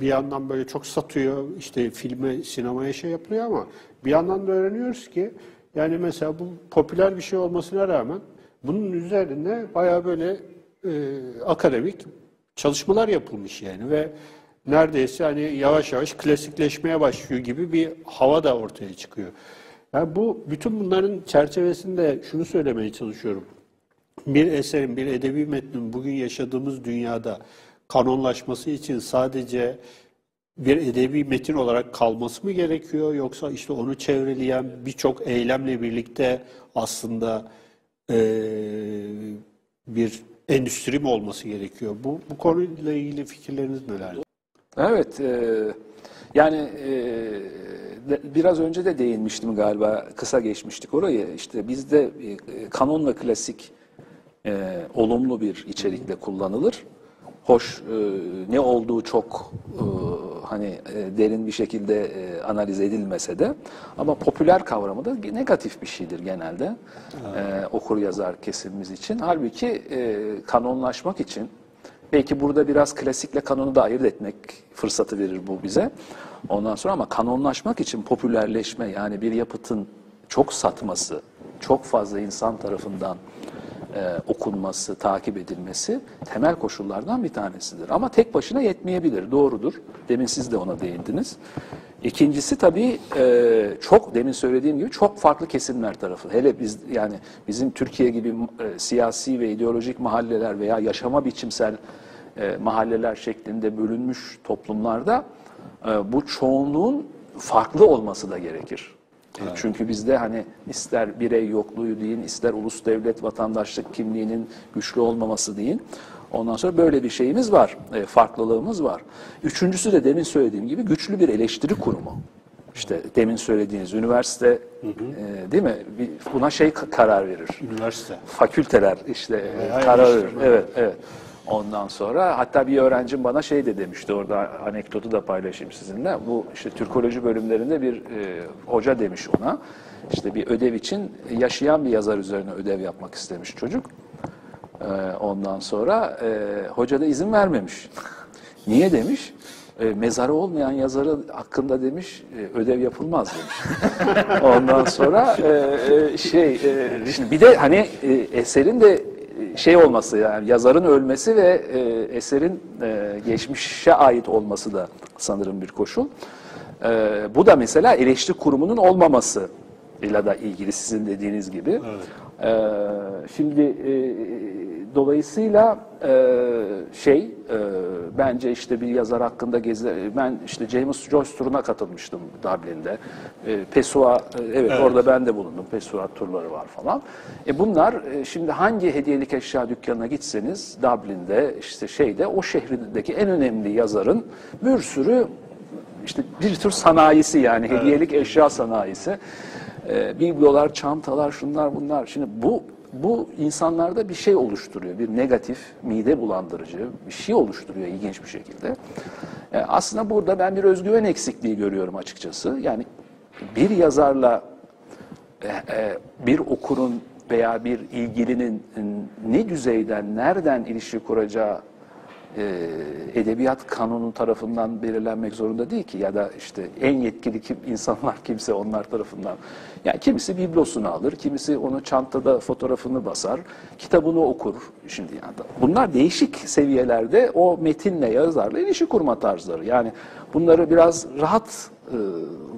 bir yandan böyle çok satıyor işte filme, sinemaya şey yapılıyor ama bir yandan da öğreniyoruz ki yani mesela bu popüler bir şey olmasına rağmen bunun üzerinde bayağı böyle e, akademik çalışmalar yapılmış yani ve neredeyse hani yavaş yavaş klasikleşmeye başlıyor gibi bir hava da ortaya çıkıyor. Yani bu bütün bunların çerçevesinde şunu söylemeye çalışıyorum. Bir eserin, bir edebi metnin bugün yaşadığımız dünyada kanonlaşması için sadece bir edebi metin olarak kalması mı gerekiyor yoksa işte onu çevreleyen birçok eylemle birlikte aslında eee, bir endüstri mi olması gerekiyor? Bu, bu konuyla ilgili fikirleriniz neler? Evet, e, yani e, biraz önce de değinmiştim galiba, kısa geçmiştik orayı. İşte bizde e, kanon ve klasik e, olumlu bir içerikle kullanılır. Hoş, e, ne olduğu çok e, hani e, derin bir şekilde e, analiz edilmese de ama popüler kavramı da negatif bir şeydir genelde e, okur yazar kesimimiz için. Halbuki e, kanonlaşmak için Belki burada biraz klasikle kanonu da ayırt etmek fırsatı verir bu bize. Ondan sonra ama kanonlaşmak için popülerleşme yani bir yapıtın çok satması, çok fazla insan tarafından e, okunması, takip edilmesi temel koşullardan bir tanesidir. Ama tek başına yetmeyebilir, doğrudur. Demin siz de ona değindiniz. İkincisi tabii e, çok demin söylediğim gibi çok farklı kesimler tarafı. Hele biz yani bizim Türkiye gibi e, siyasi ve ideolojik mahalleler veya yaşama biçimsel e, mahalleler şeklinde bölünmüş toplumlarda e, bu çoğunluğun farklı olması da gerekir. Çünkü bizde hani ister birey yokluğu deyin, ister ulus devlet vatandaşlık kimliğinin güçlü olmaması deyin. Ondan sonra böyle bir şeyimiz var, e, farklılığımız var. Üçüncüsü de demin söylediğim gibi güçlü bir eleştiri kurumu. İşte demin söylediğiniz üniversite e, değil mi? Bir- Buna şey ka- karar verir Üniversite. fakülteler işte Veya karar verir. Evet, evet. Ondan sonra hatta bir öğrencim bana şey de demişti orada anekdotu da paylaşayım sizinle. Bu işte Türkoloji bölümlerinde bir e, hoca demiş ona. İşte bir ödev için yaşayan bir yazar üzerine ödev yapmak istemiş çocuk. E, ondan sonra e, hoca da izin vermemiş. Niye demiş? E, mezarı olmayan yazarı hakkında demiş e, ödev yapılmaz demiş. Ondan sonra e, e, şey e, şimdi bir de hani e, eserin de şey olması yani yazarın ölmesi ve e, eserin e, geçmişe ait olması da sanırım bir koşul. E, bu da mesela eleştiri kurumunun olmaması ile da ilgili sizin dediğiniz gibi. E, şimdi e, dolayısıyla e, şey e, bence işte bir yazar hakkında gezi ben işte James Joyce turuna katılmıştım Dublin'de. E, Pessoa e, evet, orada ben de bulundum. Pessoa turları var falan. E bunlar e, şimdi hangi hediyelik eşya dükkanına gitseniz Dublin'de işte şeyde o şehrindeki en önemli yazarın bir sürü işte bir tür sanayisi yani hediyelik eşya sanayisi. E, biblolar, çantalar, şunlar bunlar. Şimdi bu bu insanlarda bir şey oluşturuyor. Bir negatif, mide bulandırıcı bir şey oluşturuyor ilginç bir şekilde. E, aslında burada ben bir özgüven eksikliği görüyorum açıkçası. Yani bir yazarla e, e, bir okurun veya bir ilgilinin ne düzeyden, nereden ilişki kuracağı e, edebiyat kanunu tarafından belirlenmek zorunda değil ki ya da işte en yetkili kim, insanlar kimse onlar tarafından. Yani kimisi biblosunu alır, kimisi onu çantada fotoğrafını basar, kitabını okur. Şimdi yani bunlar değişik seviyelerde o metinle yazarla ilişki kurma tarzları. Yani bunları biraz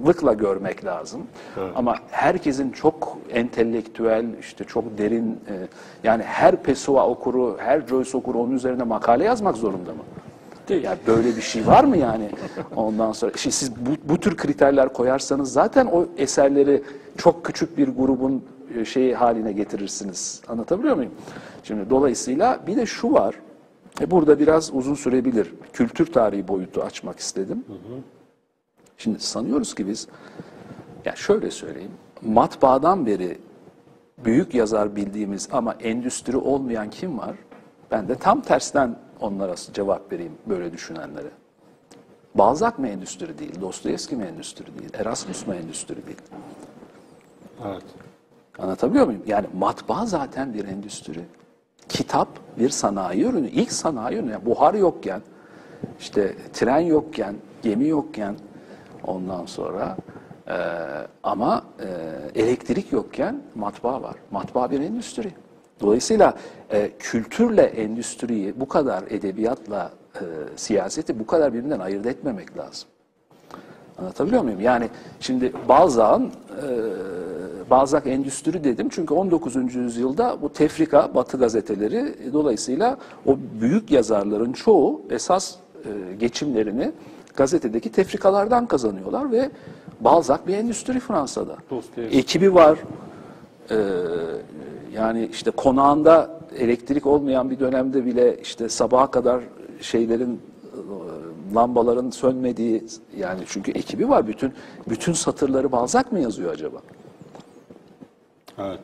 rahatlıkla görmek lazım. Ama herkesin çok entelektüel, işte çok derin, e, yani her Pessoa okuru, her Joyce okuru onun üzerine makale yazmak zorunda mı? Değil. Yani böyle bir şey var mı yani? Ondan sonra şimdi siz bu, bu tür kriterler koyarsanız zaten o eserleri çok küçük bir grubun e, şeyi haline getirirsiniz. Anlatabiliyor muyum? Şimdi dolayısıyla bir de şu var. E burada biraz uzun sürebilir. Kültür tarihi boyutu açmak istedim. Şimdi sanıyoruz ki biz ya şöyle söyleyeyim. Matbaadan beri büyük yazar bildiğimiz ama endüstri olmayan kim var? Ben de tam tersten onlara cevap vereyim böyle düşünenlere. Balzac mı endüstri değil, Dostoyevski mi endüstri değil, Erasmus mu endüstri değil? Evet. Anlatabiliyor muyum? Yani matbaa zaten bir endüstri. Kitap bir sanayi ürünü. İlk sanayi ürünü. Yani buhar yokken, işte tren yokken, gemi yokken ondan sonra e, ama e, elektrik yokken matbaa var. Matbaa bir endüstri. Dolayısıyla e, kültürle endüstriyi bu kadar edebiyatla e, siyaseti bu kadar birbirinden ayırt etmemek lazım. Anlatabiliyor muyum? Yani şimdi Balzac'ın e, Balzac endüstri dedim çünkü 19. yüzyılda bu tefrika Batı gazeteleri dolayısıyla o büyük yazarların çoğu esas e, geçimlerini gazetedeki tefrikalardan kazanıyorlar ve Balzac bir endüstri Fransa'da. Dostoyevski. Ekibi var. E, yani işte konağında elektrik olmayan bir dönemde bile işte sabaha kadar şeylerin e, lambaların sönmediği yani çünkü ekibi var bütün bütün satırları Balzac mı yazıyor acaba? Evet.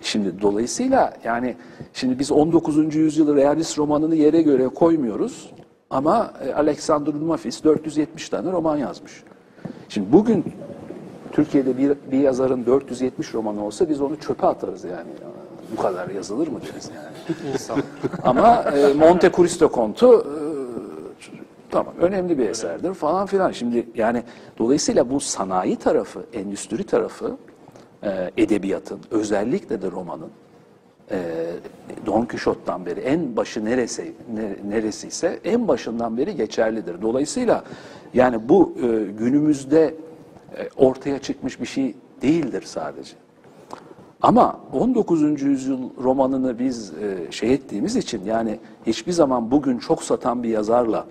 Şimdi dolayısıyla yani şimdi biz 19. yüzyılı realist romanını yere göre koymuyoruz ama e, Alexander Dumas 470 tane roman yazmış. Şimdi bugün Türkiye'de bir, bir yazarın 470 romanı olsa biz onu çöpe atarız yani. Bu kadar yazılır mı deriz yani. İnsan. Ama e, Monte Cristo Kontu e, tamam önemli bir eserdir falan filan. Şimdi yani dolayısıyla bu sanayi tarafı, endüstri tarafı e, edebiyatın, özellikle de romanın e, Don Quixote'dan beri en başı neresi ne- neresiyse en başından beri geçerlidir. Dolayısıyla yani bu e, günümüzde e, ortaya çıkmış bir şey değildir sadece. Ama 19. yüzyıl romanını biz e, şey ettiğimiz için yani hiçbir zaman bugün çok satan bir yazarla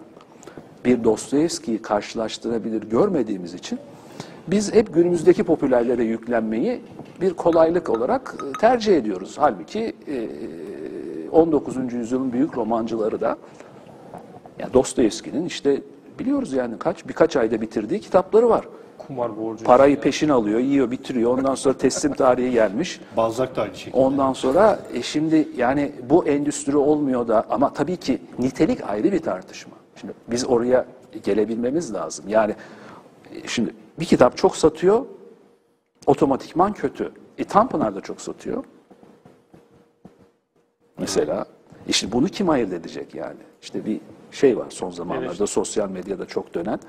bir Dostoyevski'yi karşılaştırabilir görmediğimiz için biz hep günümüzdeki popülerlere yüklenmeyi bir kolaylık olarak e, tercih ediyoruz. Halbuki e, 19. yüzyılın büyük romancıları da yani Dostoyevski'nin işte biliyoruz yani kaç birkaç ayda bitirdiği kitapları var. Kumar borcu. Parayı peşin alıyor, yiyor, bitiriyor. Ondan sonra teslim tarihi gelmiş. Balzac da aynı şekilde. Ondan sonra e, şimdi yani bu endüstri olmuyor da ama tabii ki nitelik ayrı bir tartışma. Şimdi biz oraya gelebilmemiz lazım. Yani e, şimdi bir kitap çok satıyor, otomatikman kötü. E Tanpınar da çok satıyor. Mesela işte bunu kim ayırt edecek yani? İşte bir şey var son zamanlarda sosyal medyada çok dönen.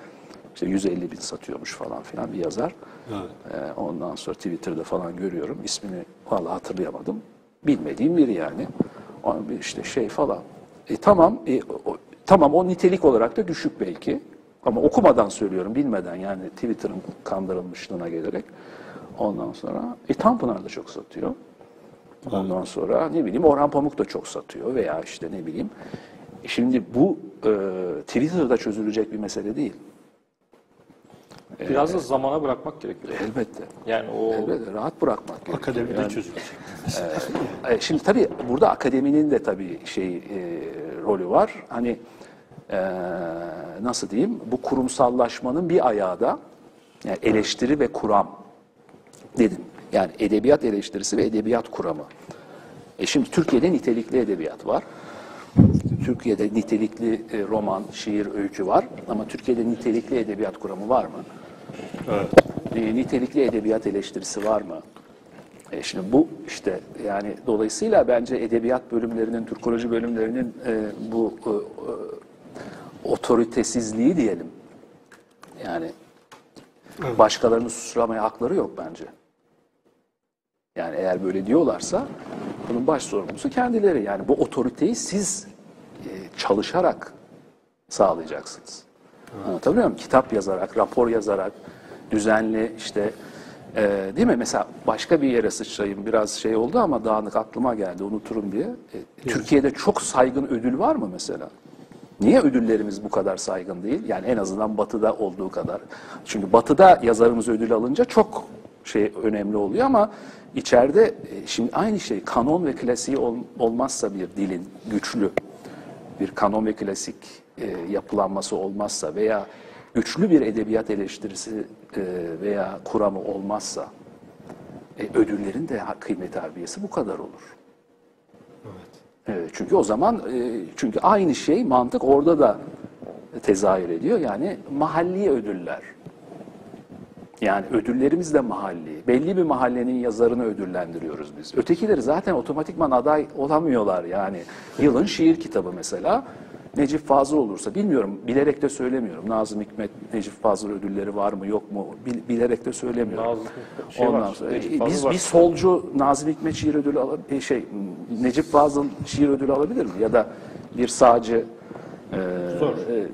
İşte 150 bin satıyormuş falan filan bir yazar. Evet. Ee, ondan sonra Twitter'da falan görüyorum. ismini vallahi hatırlayamadım. Bilmediğim biri yani. İşte şey falan. E, tamam, e, o, tamam o nitelik olarak da düşük belki. Ama okumadan söylüyorum, bilmeden yani Twitter'ın kandırılmışlığına gelerek. Ondan sonra e, Tanpınar da çok satıyor. Ondan sonra ne bileyim Orhan Pamuk da çok satıyor veya işte ne bileyim. E, Şimdi bu e, Twitter'da çözülecek bir mesele değil. Biraz da zamana bırakmak gerekiyor. Elbette. Yani o Elbette rahat bırakmak gerekiyor. Akademide Yani- çözülecek. E, Şimdi tabii burada akademinin de tabii şey e, rolü var. Hani e, nasıl diyeyim? Bu kurumsallaşmanın bir ayağı da yani eleştiri ve kuram dedim. Yani edebiyat eleştirisi ve edebiyat kuramı. E şimdi Türkiye'de nitelikli edebiyat var. Türkiye'de nitelikli e, roman, şiir, öykü var. Ama Türkiye'de nitelikli edebiyat kuramı var mı? Evet. E, nitelikli edebiyat eleştirisi var mı? E şimdi bu işte yani dolayısıyla bence edebiyat bölümlerinin, Türkoloji bölümlerinin e, bu e, e, otoritesizliği diyelim. Yani başkalarını suçlamaya hakları yok bence. Yani eğer böyle diyorlarsa bunun baş sorumlusu kendileri. Yani bu otoriteyi siz e, çalışarak sağlayacaksınız. Anlatabiliyor muyum? Kitap yazarak, rapor yazarak, düzenli işte e, değil mi? Mesela başka bir yere sıçrayayım. Biraz şey oldu ama dağınık aklıma geldi unuturum diye. E, Türkiye'de çok saygın ödül var mı mesela? Niye ödüllerimiz bu kadar saygın değil? Yani en azından batıda olduğu kadar. Çünkü batıda yazarımız ödül alınca çok şey önemli oluyor ama içeride e, şimdi aynı şey kanon ve klasiği ol- olmazsa bir dilin güçlü bir kanon ve klasik e, yapılanması olmazsa veya güçlü bir edebiyat eleştirisi e, veya kuramı olmazsa e, ödüllerin de kıymeti harbiyesi bu kadar olur. Evet, çünkü o zaman e, çünkü aynı şey mantık orada da tezahür ediyor. Yani mahalli ödüller. Yani ödüllerimiz de mahalli. Belli bir mahallenin yazarını ödüllendiriyoruz biz. Ötekileri zaten otomatikman aday olamıyorlar yani. Yılın şiir kitabı mesela. Necip Fazıl olursa bilmiyorum bilerek de söylemiyorum. Nazım Hikmet Necip Fazıl ödülleri var mı yok mu bil- bilerek de söylemiyorum. Nazım şey Ondan var, sonra Necip Fazıl biz var. bir solcu Nazım Hikmet şiir ödülü e, şey Necip Fazıl şiir ödülü alabilir mi? Ya da bir sağcı e, Zor. e,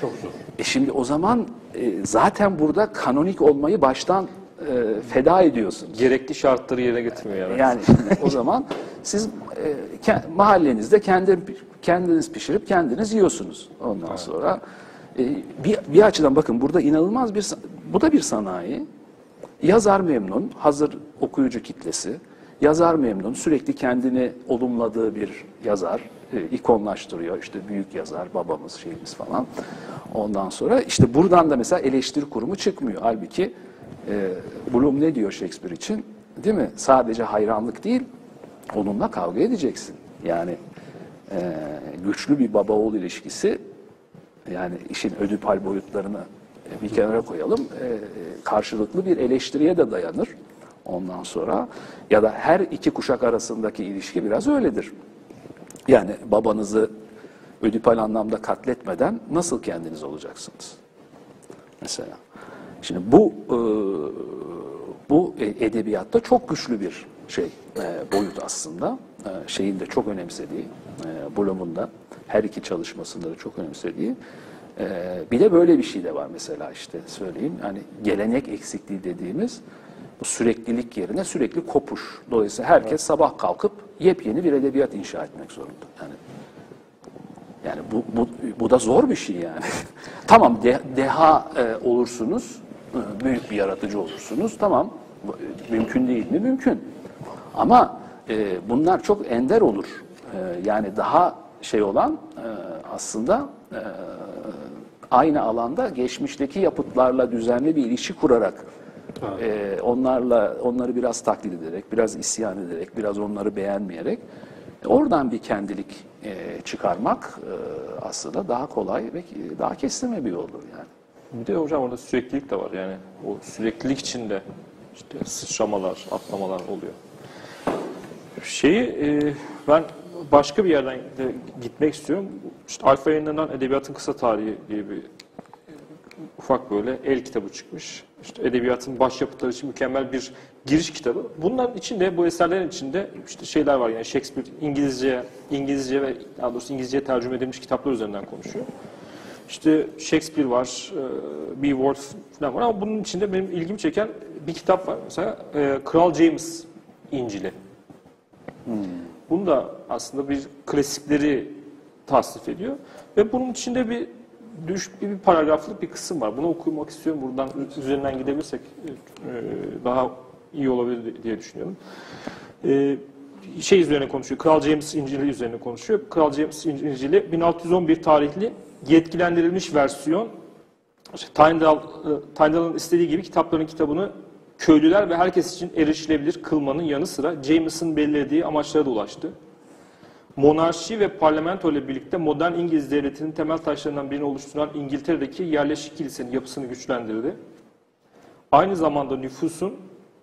Çok zor. e şimdi o zaman e, zaten burada kanonik olmayı baştan e, feda ediyorsunuz. Gerekli şartları yerine getirmiyor yani. Yani şimdi o zaman siz e, ke- mahallenizde kendi, kendiniz pişirip kendiniz yiyorsunuz. Ondan sonra e, bir, bir açıdan bakın burada inanılmaz bir bu da bir sanayi. Yazar memnun, hazır okuyucu kitlesi. Yazar memnun, sürekli kendini olumladığı bir yazar. E, ikonlaştırıyor işte büyük yazar, babamız, şeyimiz falan. Ondan sonra işte buradan da mesela eleştiri kurumu çıkmıyor. Halbuki e, Bloom ne diyor Shakespeare için? Değil mi? Sadece hayranlık değil, onunla kavga edeceksin. Yani e, güçlü bir baba oğul ilişkisi yani işin ödipal boyutlarını e, bir kenara koyalım. E, karşılıklı bir eleştiriye de dayanır. Ondan sonra ya da her iki kuşak arasındaki ilişki biraz öyledir. Yani babanızı ödipal anlamda katletmeden nasıl kendiniz olacaksınız? Mesela. Şimdi bu e, bu edebiyatta çok güçlü bir şey e, boyut aslında. E, şeyin de çok önemsediği, e, da her iki çalışmasında da çok önemsediği. E, bir de böyle bir şey de var mesela işte söyleyeyim. Yani gelenek eksikliği dediğimiz bu süreklilik yerine sürekli kopuş. Dolayısıyla herkes sabah kalkıp yepyeni bir edebiyat inşa etmek zorunda. Yani yani bu, bu, bu da zor bir şey yani. tamam de, deha e, olursunuz, e, büyük bir yaratıcı olursunuz. Tamam, e, mümkün değil mi? Mümkün. Ama e, bunlar çok ender olur. E, yani daha şey olan e, aslında e, aynı alanda geçmişteki yapıtlarla düzenli bir ilişki kurarak e, onlarla onları biraz taklit ederek, biraz isyan ederek, biraz onları beğenmeyerek oradan bir kendilik e, çıkarmak e, aslında daha kolay ve daha kestirme bir yoldur yani. Bir de hocam orada süreklilik de var yani. O süreklilik içinde işte sıçramalar, atlamalar oluyor. Şeyi e, ben başka bir yerden de gitmek istiyorum. İşte Alfa yayınlanan Edebiyatın Kısa Tarihi diye bir ufak böyle el kitabı çıkmış. İşte edebiyatın başyapıtları için mükemmel bir giriş kitabı. Bunların içinde, bu eserlerin içinde işte şeyler var yani Shakespeare İngilizce, İngilizce ve daha doğrusu İngilizceye tercüme edilmiş kitaplar üzerinden konuşuyor. İşte Shakespeare var, e, Beowulf falan var ama bunun içinde benim ilgimi çeken bir kitap var. Mesela e, Kral James İncil'i. Bunu da aslında bir klasikleri tasnif ediyor. Ve bunun içinde bir düş bir paragraflık bir kısım var. Bunu okumak istiyorum. Buradan üzerinden gidebilirsek e, daha iyi olabilir diye düşünüyorum. E, şey üzerine konuşuyor. Kral James İncil'i üzerine konuşuyor. Kral James İncil'i 1611 tarihli yetkilendirilmiş versiyon Tyndall, e, Tyndall'ın istediği gibi kitapların kitabını köylüler ve herkes için erişilebilir kılmanın yanı sıra James'in belirlediği amaçlara da ulaştı. Monarşi ve parlamento ile birlikte modern İngiliz devletinin temel taşlarından birini oluşturan İngiltere'deki yerleşik kilisenin yapısını güçlendirdi. Aynı zamanda nüfusun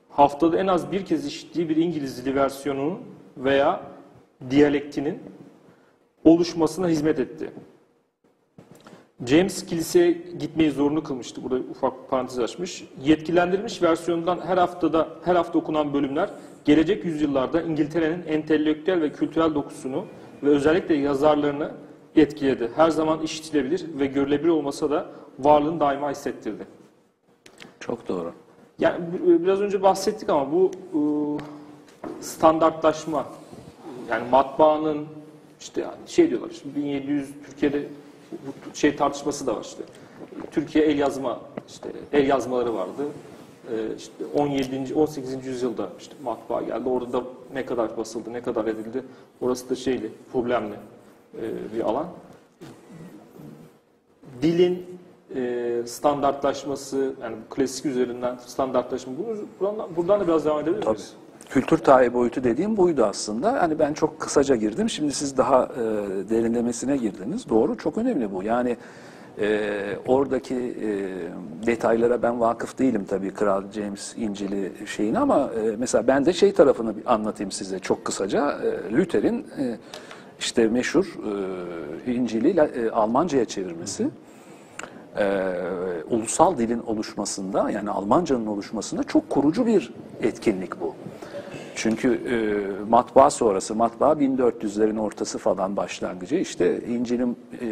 haftada en az bir kez işittiği bir İngiliz dili versiyonunun veya diyalektinin oluşmasına hizmet etti. James kiliseye gitmeyi zorunlu kılmıştı. Burada ufak parantez açmış. Yetkilendirilmiş versiyonundan her haftada her hafta okunan bölümler gelecek yüzyıllarda İngiltere'nin entelektüel ve kültürel dokusunu ve özellikle yazarlarını etkiledi. Her zaman işitilebilir ve görülebilir olmasa da varlığını daima hissettirdi. Çok doğru. Yani b- biraz önce bahsettik ama bu e, standartlaşma yani matbaanın işte şey diyorlar işte 1700 Türkiye'de bu şey tartışması da var işte. Türkiye el yazma işte el yazmaları vardı. E, işte 17. 18. yüzyılda işte matbaa geldi. Orada da ne kadar basıldı, ne kadar edildi. Orası da şeyli, problemli e, bir alan dilin e, standartlaşması, yani klasik üzerinden standartlaşma, buradan, buradan da biraz devam edebilir miyiz? Kültür tarihi boyutu dediğim buydu aslında. Hani ben çok kısaca girdim. Şimdi siz daha e, derinlemesine girdiniz. Doğru, çok önemli bu. Yani e, oradaki e, detaylara ben vakıf değilim tabii Kral James İncil'i şeyini ama e, mesela ben de şey tarafını anlatayım size çok kısaca. E, Luther'in e, işte meşhur e, İncil'i e, Almanca'ya çevirmesi e, ulusal dilin oluşmasında yani Almanca'nın oluşmasında çok kurucu bir etkinlik bu. Çünkü e, matbaa sonrası, matbaa 1400'lerin ortası falan başlangıcı. İşte İncil'in e,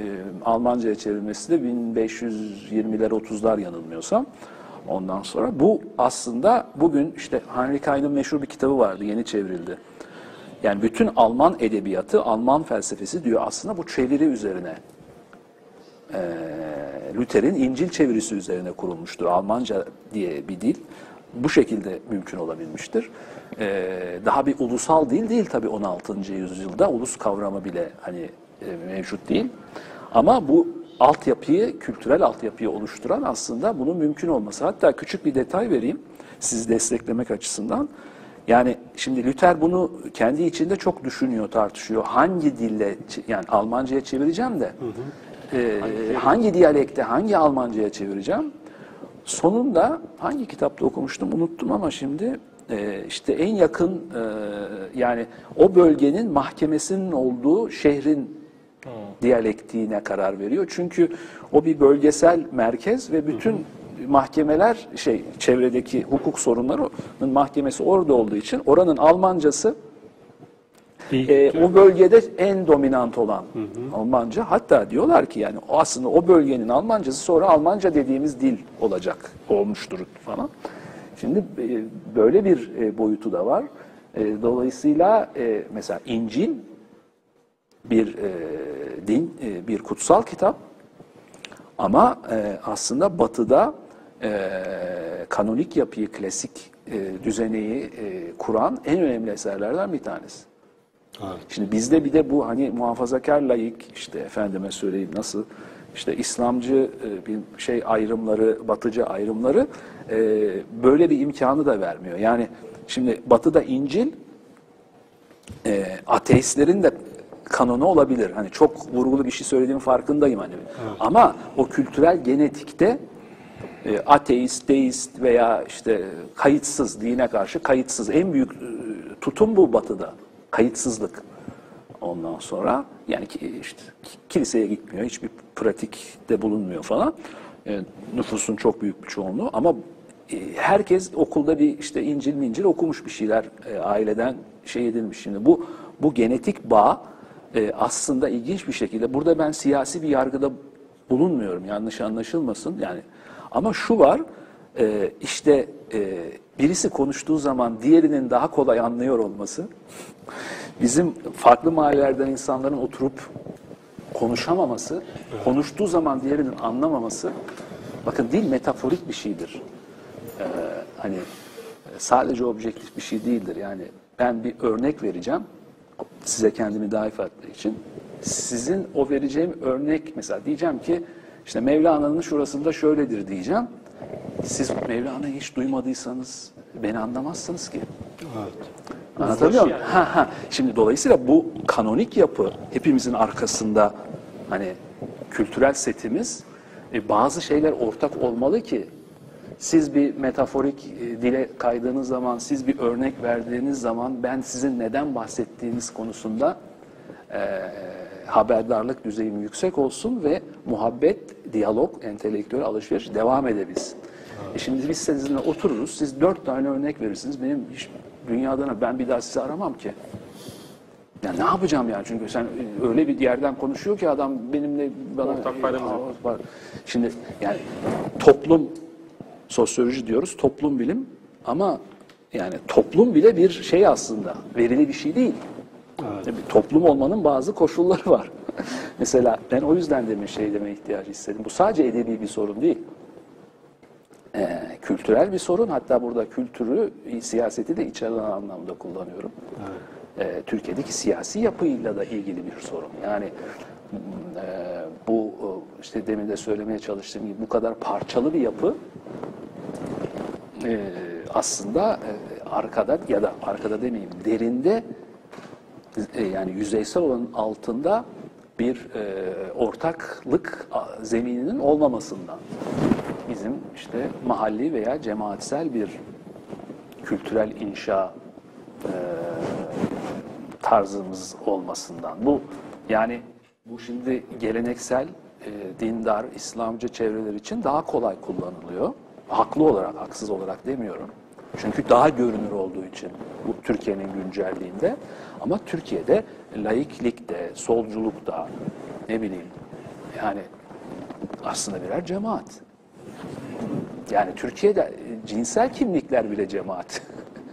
Almanca'ya çevrilmesi de 1520'ler 30'lar yanılmıyorsam. Ondan sonra bu aslında bugün işte Heinrich Heine'ın meşhur bir kitabı vardı, yeni çevrildi. Yani bütün Alman edebiyatı, Alman felsefesi diyor aslında bu çeviri üzerine e, Luther'in İncil çevirisi üzerine kurulmuştur. Almanca diye bir dil bu şekilde mümkün olabilmiştir. E, daha bir ulusal dil değil tabii 16. yüzyılda ulus kavramı bile hani e, mevcut değil. Ama bu altyapıyı, kültürel altyapıyı oluşturan aslında bunun mümkün olması. Hatta küçük bir detay vereyim sizi desteklemek açısından. Yani şimdi Luther bunu kendi içinde çok düşünüyor, tartışıyor. Hangi dille, yani Almanca'ya çevireceğim de, e, hangi diyalekte, hangi Almanca'ya çevireceğim? Sonunda hangi kitapta okumuştum unuttum ama şimdi e, işte en yakın e, yani o bölgenin mahkemesinin olduğu şehrin diyalektiğine karar veriyor. Çünkü o bir bölgesel merkez ve bütün mahkemeler şey çevredeki hukuk sorunlarının mahkemesi orada olduğu için oranın Almancası e, o bölgede en dominant olan Almanca. Hatta diyorlar ki yani aslında o bölgenin Almancası sonra Almanca dediğimiz dil olacak olmuştur falan. Şimdi e, böyle bir e, boyutu da var. E, dolayısıyla mesela İncil bir din, bir kutsal kitap ama aslında Batı'da kanonik yapıyı, klasik düzeneyi kuran en önemli eserlerden bir tanesi. Şimdi bizde bir de bu hani muhafazakar layık işte efendime söyleyeyim nasıl işte İslamcı e, bir şey ayrımları, batıcı ayrımları e, böyle bir imkanı da vermiyor. Yani şimdi batıda İncil e, ateistlerin de kanonu olabilir. Hani çok vurgulu bir şey söylediğimin farkındayım hani. Ama o kültürel genetikte ateist, deist veya işte kayıtsız, dine karşı kayıtsız en büyük tutum bu batıda. Kayıtsızlık. Ondan sonra yani ki işte kiliseye gitmiyor, hiçbir pratikte bulunmuyor falan. E, nüfusun çok büyük bir çoğunluğu ama e, herkes okulda bir işte İncil mincil okumuş bir şeyler e, aileden şey edilmiş. Şimdi bu bu genetik bağ e, aslında ilginç bir şekilde burada ben siyasi bir yargıda bulunmuyorum yanlış anlaşılmasın yani ama şu var e, işte e, birisi konuştuğu zaman diğerinin daha kolay anlıyor olması bizim farklı mahallelerden insanların oturup konuşamaması konuştuğu zaman diğerinin anlamaması bakın dil metaforik bir şeydir Ee, hani sadece objektif bir şey değildir yani ben bir örnek vereceğim size kendimi daha ifade etmek için sizin o vereceğim örnek mesela diyeceğim ki işte Mevlana'nın şurasında şöyledir diyeceğim. Siz Mevlana'yı hiç duymadıysanız beni anlamazsınız ki. Evet. Anlatabiliyor muyum? Ha, ha. Şimdi dolayısıyla bu kanonik yapı hepimizin arkasında hani kültürel setimiz e, bazı şeyler ortak olmalı ki siz bir metaforik e, dile kaydığınız zaman, siz bir örnek verdiğiniz zaman ben sizin neden bahsettiğiniz konusunda e, haberdarlık düzeyim yüksek olsun ve muhabbet, diyalog, entelektüel alışveriş devam edebilsin. E şimdi biz sizinle otururuz, siz dört tane örnek verirsiniz. Benim hiç dünyadan ben bir daha sizi aramam ki. Ya ne yapacağım yani çünkü sen öyle bir yerden konuşuyor ki adam benimle bana Ortak paydamız var. Şimdi yani toplum sosyoloji diyoruz, toplum bilim ama yani toplum bile bir şey aslında, verili bir şey değil. Tabii toplum olmanın bazı koşulları var. Mesela ben o yüzden demin şey deme ihtiyacı hissettim. Bu sadece edebi bir sorun değil. Ee, kültürel bir sorun. Hatta burada kültürü, siyaseti de içeren anlamda kullanıyorum. Ee, Türkiye'deki siyasi yapıyla da ilgili bir sorun. Yani e, bu e, işte demin de söylemeye çalıştığım gibi bu kadar parçalı bir yapı e, aslında e, arkada ya da arkada demeyeyim derinde e, yani yüzeysel olanın altında bir e, ortaklık zemininin olmamasından. Bizim işte mahalli veya cemaatsel bir kültürel inşa e, tarzımız olmasından. Bu yani bu şimdi geleneksel e, dindar İslamcı çevreler için daha kolay kullanılıyor. Haklı olarak, haksız olarak demiyorum. Çünkü daha görünür olduğu için bu Türkiye'nin güncelliğinde. Ama Türkiye'de laiklikte, solculukta, ne bileyim yani aslında birer cemaat. Yani Türkiye'de cinsel kimlikler bile cemaat.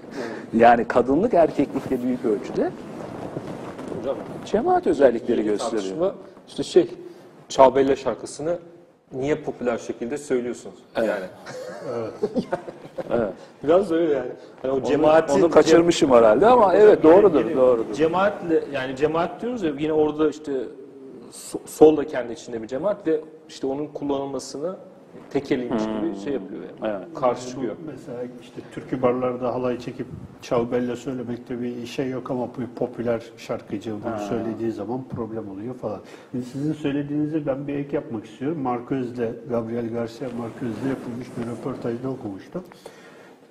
yani kadınlık erkeklikte büyük ölçüde Hocam cemaat özellikleri gösteriyor. tartışma işte şey Çağbelle şarkısını niye popüler şekilde söylüyorsunuz? Yani. Evet. Biraz öyle yani. Hani o cemaati Onu kaçırmışım herhalde ama evet doğrudur, Yine doğrudur. Cemaatle yani cemaat diyoruz ya yine orada işte so- sol da kendi içinde bir cemaat ve işte onun kullanılmasını tekeliymiş gibi şey yapıyor yani. Evet. Karşı çıkıyor. Mesela işte türkü barlarda halay çekip çalbelle söylemekte bir şey yok ama bu popüler şarkıcı bunu söylediği zaman problem oluyor falan. Şimdi sizin söylediğinizi ben bir ek yapmak istiyorum. Marquez'le, Gabriel Garcia Marquez'le yapılmış bir röportajda okumuştum.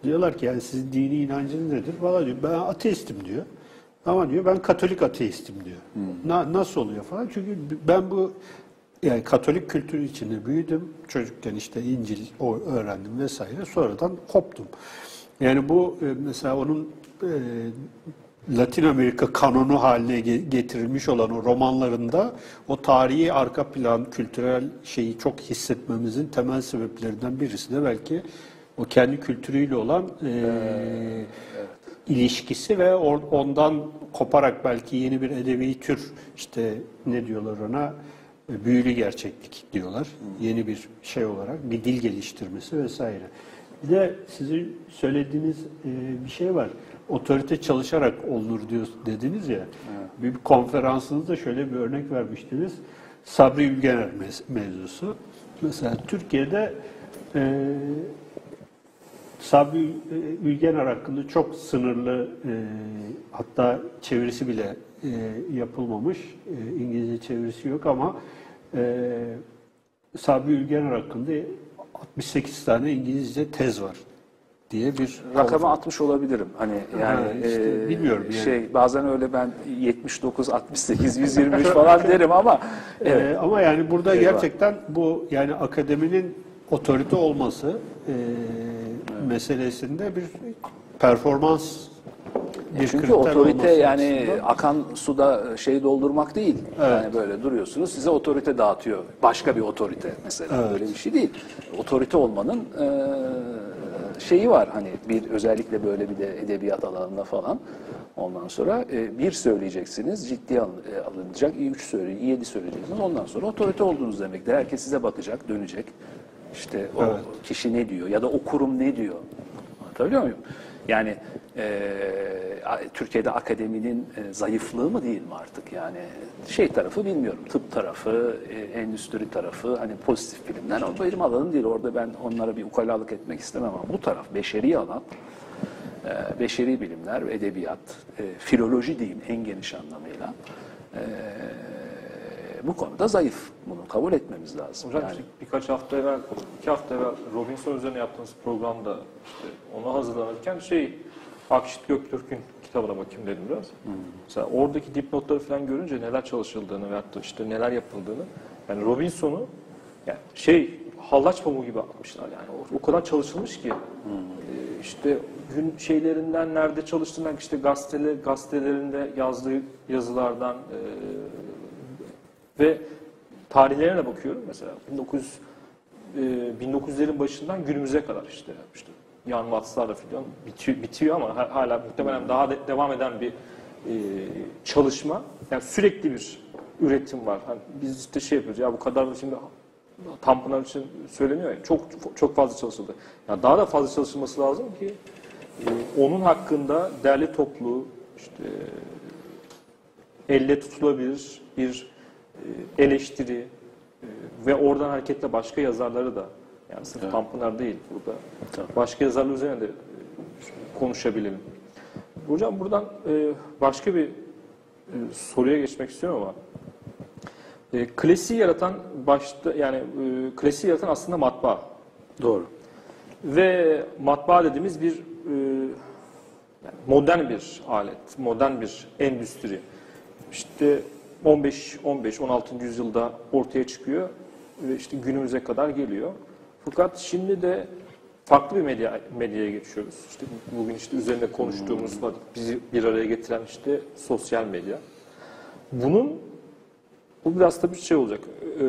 Diyorlar ki yani sizin dini inancınız nedir? Valla diyor ben ateistim diyor. Ama diyor ben Katolik ateistim diyor. Na- nasıl oluyor falan? Çünkü ben bu yani Katolik kültürü içinde büyüdüm. Çocukken işte İncil o öğrendim vesaire. Sonradan koptum. Yani bu e, mesela onun e, Latin Amerika kanonu haline ge- getirilmiş olan o romanlarında o tarihi arka plan, kültürel şeyi çok hissetmemizin temel sebeplerinden birisi de belki o kendi kültürüyle olan e, ilişkisi ve ondan koparak belki yeni bir edebi tür işte ne diyorlar ona büyülü gerçeklik diyorlar. Yeni bir şey olarak bir dil geliştirmesi vesaire. Bir de sizin söylediğiniz e, bir şey var. Otorite çalışarak olunur diyor dediniz ya. Bir konferansınızda şöyle bir örnek vermiştiniz. Sabri Ülgener mevzusu. Mesela Türkiye'de e, Sabri e, Ülgener hakkında çok sınırlı e, hatta çevirisi bile e, yapılmamış. E, İngilizce çevirisi yok ama e, Sabri Ülgener hakkında 68 tane İngilizce tez var diye bir Rakamı 60 olabilirim. Hani yani Ha, işte e, bilmiyorum yani. şey bazen öyle ben 79, 68, 123 falan derim ama evet. Ee, ama yani burada Şey var. gerçekten bu yani akademinin otorite olması e, meselesinde bir performans bir Çünkü otorite yani açısından- akan suda şey doldurmak değil. Yani böyle duruyorsunuz size otorite dağıtıyor. Başka bir otorite mesela. Böyle bir şey değil. Otorite olmanın e, şeyi var hani bir özellikle böyle bir de edebiyat alanında falan. Ondan sonra e, bir söyleyeceksiniz ciddiye alın- e, alınacak. iyi üç söyle, iyi yedi söyleyeceksiniz. Ondan sonra otorite olduğunuz demektir. Herkes size bakacak, dönecek. İşte o kişi ne diyor ya da o kurum ne diyor. Anlatabiliyor muyum? Yani a- Türkiye'de akademinin e, zayıflığı mı değil mi artık? Yani şey tarafı bilmiyorum. Tıp tarafı, e, endüstri tarafı, hani pozitif bilimler o benim alanım değil. Orada ben onlara bir ukalalık etmek istemem ama bu taraf beşeri alan, e, beşeri bilimler, edebiyat, e, filoloji diyeyim en geniş anlamıyla. e, bu konuda zayıf. Bunu kabul etmemiz lazım. Hocam yani. birkaç hafta evvel, iki hafta evvel Robinson üzerine yaptığınız programda işte ona hazırlanırken şey Akşit Göktürk'ün kitabına bakayım dedim biraz. Mesela oradaki dipnotları falan görünce neler çalışıldığını veyahut da işte neler yapıldığını yani Robinson'u yani şey hallaç pamuğu gibi atmışlar yani. O, o kadar çalışılmış ki e, işte gün şeylerinden nerede çalıştığından işte gazeteler, gazetelerinde yazdığı yazılardan e, ve tarihlerine bakıyorum mesela 1900 e, 1900'lerin başından günümüze kadar işte işte Yan Watts'larla falan bitiyor, bitiyor ama ha- hala muhtemelen daha de- devam eden bir e, çalışma. Yani sürekli bir üretim var. Hani biz işte şey yapıyoruz ya bu kadar da şimdi Tanpınar için söyleniyor ya çok çok fazla çalışıldı. Ya daha da fazla çalışılması lazım ki e, onun hakkında derli toplu işte elle tutulabilir bir eleştiri e, ve oradan hareketle başka yazarları da yani sırf Tanpınar değil burada başka yazarlar üzerine de e, konuşabilelim. Hocam buradan e, başka bir e, soruya geçmek istiyorum ama E, klasiği yaratan başta yani e, klasiği yaratan aslında matbaa. Doğru. Ve matbaa dediğimiz bir e, modern bir alet, modern bir endüstri. İşte 15 15 16. yüzyılda ortaya çıkıyor ve işte günümüze kadar geliyor. Fakat şimdi de farklı bir medya medyaya geçiyoruz. İşte bugün işte üzerinde konuştuğumuz bizi bir araya getiren işte sosyal medya. Bunun bu biraz tabii şey olacak. E,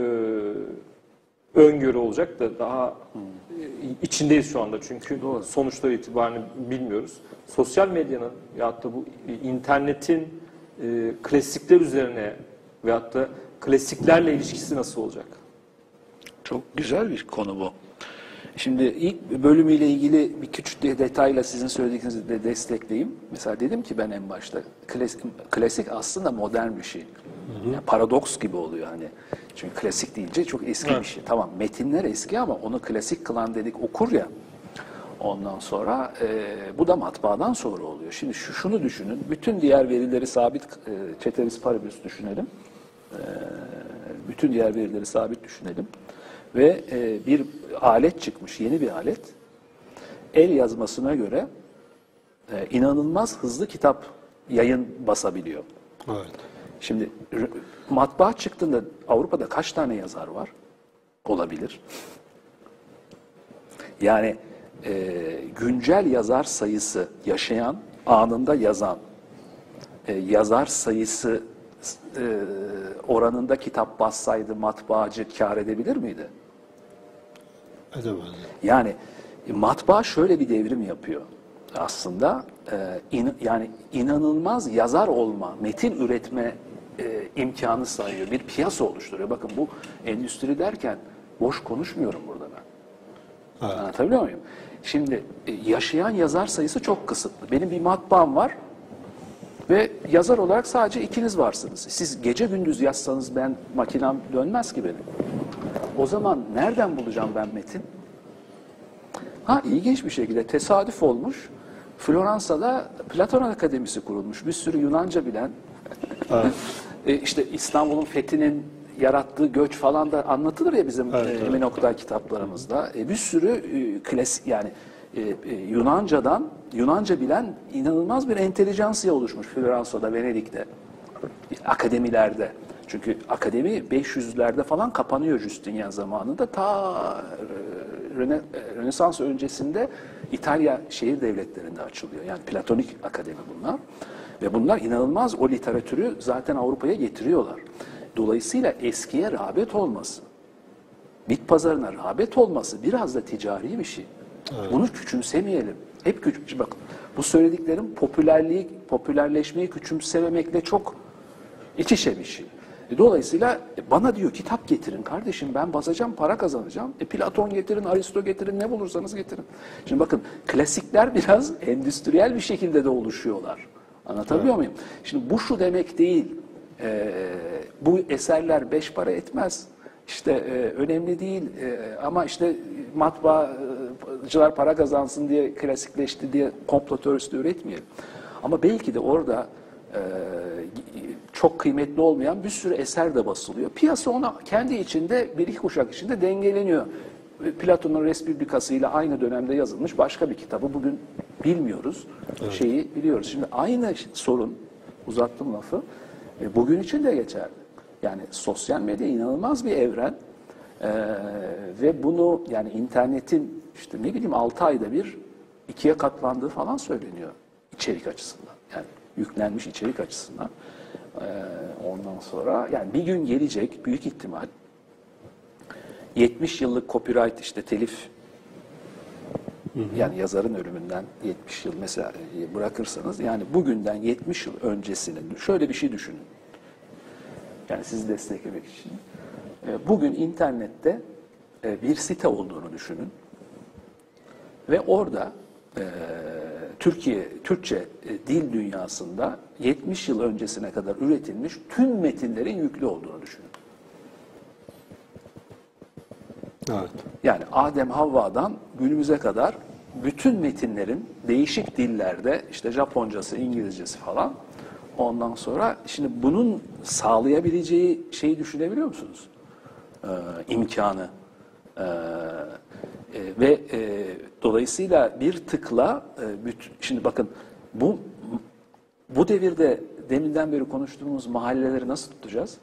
öngörü olacak da daha e, içindeyiz şu anda çünkü sonuçları itibariyle bilmiyoruz. Sosyal medyanın veyahut da bu internetin e, klasikler üzerine veyahut da klasiklerle ilişkisi nasıl olacak? Çok güzel bir konu bu. Şimdi ilk bölümüyle ilgili bir küçük de detayla sizin söylediklerinizi de destekleyeyim. Mesela dedim ki ben en başta klasik, klasik aslında modern bir şey. Yani paradoks gibi oluyor hani. Çünkü klasik deyince çok eski bir şey. Tamam metinler eski ama onu klasik kılan dedik okur ya. Ondan sonra e, bu da matbaadan sonra oluyor. Şimdi şu, şunu düşünün. Bütün diğer verileri sabit e, ceteris paribus düşünelim. E, bütün diğer verileri sabit düşünelim. Ve e, bir alet çıkmış, yeni bir alet. El yazmasına göre e, inanılmaz hızlı kitap yayın basabiliyor. Evet. Şimdi matbaa çıktığında Avrupa'da kaç tane yazar var? Olabilir. Yani e, güncel yazar sayısı yaşayan, anında yazan e, yazar sayısı e, oranında kitap bassaydı matbaacı kar edebilir miydi? Edemez. Yani e, matbaa şöyle bir devrim yapıyor aslında. E, in- yani inanılmaz yazar olma, metin üretme e, imkanı sayıyor. Bir piyasa oluşturuyor. Bakın bu endüstri derken boş konuşmuyorum burada ben. Anlatabiliyor muyum? Şimdi e, yaşayan yazar sayısı çok kısıtlı. Benim bir matbaam var ve yazar olarak sadece ikiniz varsınız. Siz gece gündüz yazsanız ben makinem dönmez ki benim. O zaman nereden bulacağım ben metin? Ha ilginç bir şekilde tesadüf olmuş. Floransa'da Platon Akademisi kurulmuş. Bir sürü Yunanca bilen. e, işte İstanbul'un fethinin yarattığı göç falan da anlatılır ya bizim Evet, e, evet. Emin Oktay kitaplarımızda. E, bir sürü e, klasik yani e, e, Yunanca'dan Yunanca bilen inanılmaz bir entelijansiya oluşmuş Floransa'da, Venedik'te. Akademilerde. Çünkü akademi 500'lerde falan kapanıyor Justinian zamanında. Ta e, Röne, e, Rönesans öncesinde İtalya şehir devletlerinde açılıyor. Yani Platonik akademi bunlar. Ve bunlar inanılmaz o literatürü zaten Avrupa'ya getiriyorlar. Dolayısıyla eskiye rağbet olması, bit pazarına rağbet olması biraz da ticari bir şey. Bunu küçümsemeyelim. Hep küçük bakın. Bu söylediklerim popülerliği, popülerleşmeyi küçümsememekle çok iç içe bir şey. E, Dolayısıyla e, bana diyor kitap getirin kardeşim ben basacağım para kazanacağım. E Platon getirin, Aristo getirin ne bulursanız getirin. Şimdi bakın klasikler biraz endüstriyel bir şekilde de oluşuyorlar. Anlatabiliyor muyum? Şimdi bu şu demek değil. E, bu eserler beş para etmez. İşte e, önemli değil e, ama işte matbaacılar para kazansın diye klasikleşti diye komplo teorisi üretmeyelim. Ama belki de orada e, çok kıymetli olmayan bir sürü eser de basılıyor. Piyasa ona kendi içinde bir iki kuşak içinde dengeleniyor. Platon'un Respublikası ile aynı dönemde yazılmış başka bir kitabı bugün bilmiyoruz. Şeyi biliyoruz. Şimdi aynı sorun uzattım lafı. E, bugün için de geçerli. Yani sosyal medya inanılmaz bir evren. Ee, ve bunu yani internetin işte ne bileyim 6 ayda bir ikiye katlandığı falan söyleniyor içerik açısından. Yani yüklenmiş içerik açısından. Ee, ondan sonra yani bir gün gelecek büyük ihtimal 70 yıllık copyright işte telif yani yazarın ölümünden 70 yıl mesela bırakırsanız yani bugünden 70 yıl öncesini şöyle bir şey düşünün. Yani sizi desteklemek için. E, Bugün internette e, bir site olduğunu düşünün. Ve orada e, Türkiye, Türkçe dil dünyasında 70 yıl öncesine kadar üretilmiş tüm metinlerin yüklü olduğunu düşünün. Evet. Yani Adem Havva'dan günümüze kadar bütün metinlerin değişik dillerde işte Japoncası, İngilizcesi falan Ondan sonra şimdi bunun sağlayabileceği şeyi düşünebiliyor musunuz? Ee, imkanı. Ee, e, ve e, dolayısıyla bir tıkla e, bütün, şimdi bakın bu bu devirde deminden beri konuştuğumuz mahalleleri nasıl tutacağız?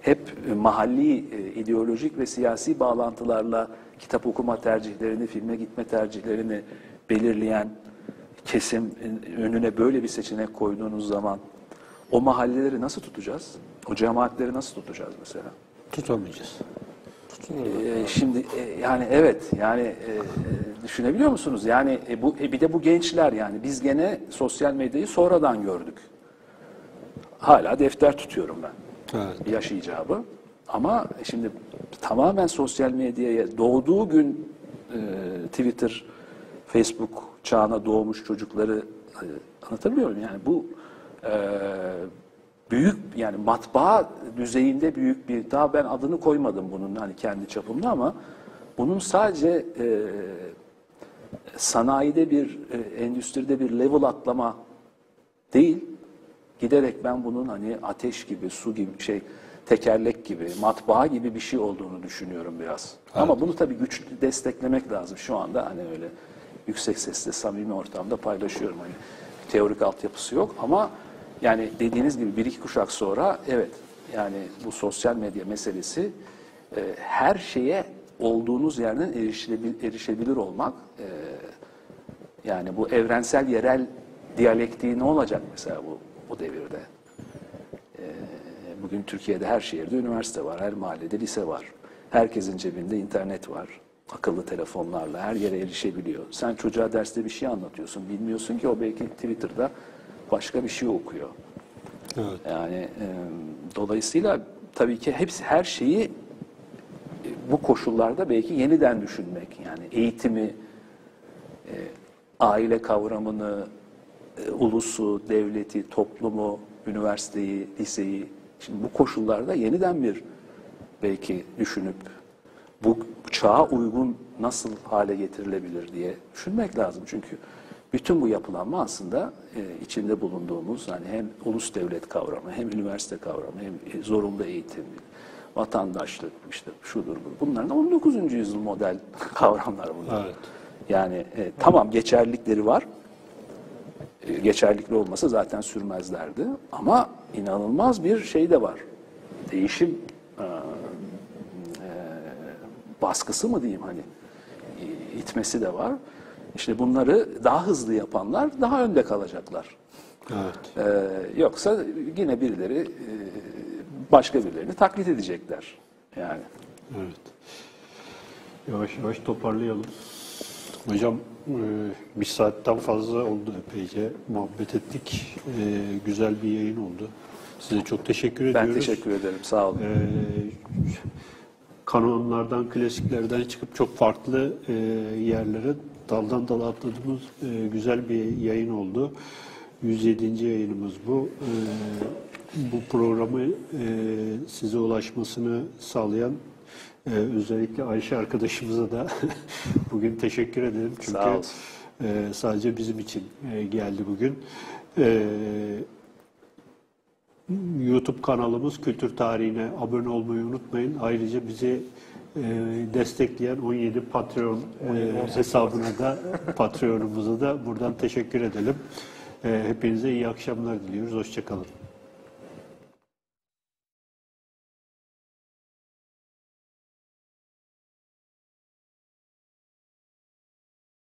Hep mahalli e, ideolojik ve siyasi bağlantılarla kitap okuma tercihlerini, filme gitme tercihlerini belirleyen kesim e, önüne böyle bir seçenek koyduğunuz zaman o mahalleleri nasıl tutacağız? O cemaatleri nasıl tutacağız mesela? Tutamayacağız. Ee, şimdi e, yani evet yani e, düşünebiliyor musunuz? Yani e, bu e, bir de bu gençler yani biz gene sosyal medyayı sonradan gördük. Hala defter tutuyorum ben. Evet. Yaş icabı. Ama şimdi tamamen sosyal medyaya doğduğu gün e, Twitter, Facebook çağına doğmuş çocukları e, anlatabiliyor muyum? Yani bu e, büyük yani matbaa düzeyinde büyük bir daha ben adını koymadım bunun hani kendi çapımda ama bunun sadece e, sanayide bir e, endüstride bir level atlama değil giderek ben bunun hani ateş gibi su gibi şey tekerlek gibi matbaa gibi bir şey olduğunu düşünüyorum biraz. Ama bunu tabii güçlü desteklemek lazım şu anda hani öyle yüksek sesle samimi ortamda paylaşıyorum hani teorik altyapısı yok ama yani dediğiniz gibi bir iki kuşak sonra evet yani bu sosyal medya meselesi e, her şeye olduğunuz yerden erişilebilir, erişebilir olmak e, yani bu evrensel yerel diyalektiği ne olacak mesela bu, bu devirde? Bugün Türkiye'de her şehirde üniversite var, her mahallede lise var. Herkesin cebinde internet var. Akıllı telefonlarla her yere erişebiliyor. Sen çocuğa derste bir şey anlatıyorsun. Bilmiyorsun ki o belki Twitter'da başka bir şey okuyor. Evet. Yani e, dolayısıyla tabii ki hepsi her şeyi e, bu koşullarda belki yeniden düşünmek. Yani eğitimi, e, aile kavramını, e, ulusu, devleti, toplumu, üniversiteyi, liseyi şimdi bu koşullarda yeniden bir belki düşünüp bu çağa uygun nasıl hale getirilebilir diye düşünmek lazım. Çünkü bütün bu yapılanma aslında e, içinde bulunduğumuz hani hem ulus devlet kavramı, hem üniversite kavramı, hem e, zorunlu eğitim, vatandaşlık, işte şudur bu. Bunların 19. yüzyıl model kavramlar bunlar. Evet. Yani e, tamam geçerlilikleri var. Geçerlikli olmasa zaten sürmezlerdi. Ama inanılmaz bir şey de var. Değişim e, e, baskısı mı diyeyim hani itmesi de var. İşte bunları daha hızlı yapanlar daha önde kalacaklar. Evet. E, yoksa yine birileri e, başka birilerini taklit edecekler. Yani. Evet. Yavaş yavaş toparlayalım. Hocam bir saatten fazla oldu epeyce. Muhabbet ettik. E, güzel bir yayın oldu. Size çok teşekkür Ben ediyoruz. teşekkür ederim. Sağ olun. E, kanonlardan, klasiklerden çıkıp çok farklı e, yerlere daldan dala atladığımız e, güzel bir yayın oldu. 107. yayınımız bu. E, bu programı e, size ulaşmasını sağlayan e, özellikle Ayşe arkadaşımıza da bugün teşekkür ederim. Çünkü Sağ olsun. e, sadece bizim için e, geldi bugün. E, YouTube kanalımız Kültür Tarihine abone olmayı unutmayın. Ayrıca bizi e, destekleyen 17 Patreon e, hesabına da Patreon'umuza da buradan teşekkür edelim. E, hepinize iyi akşamlar diliyoruz. Hoşçakalın.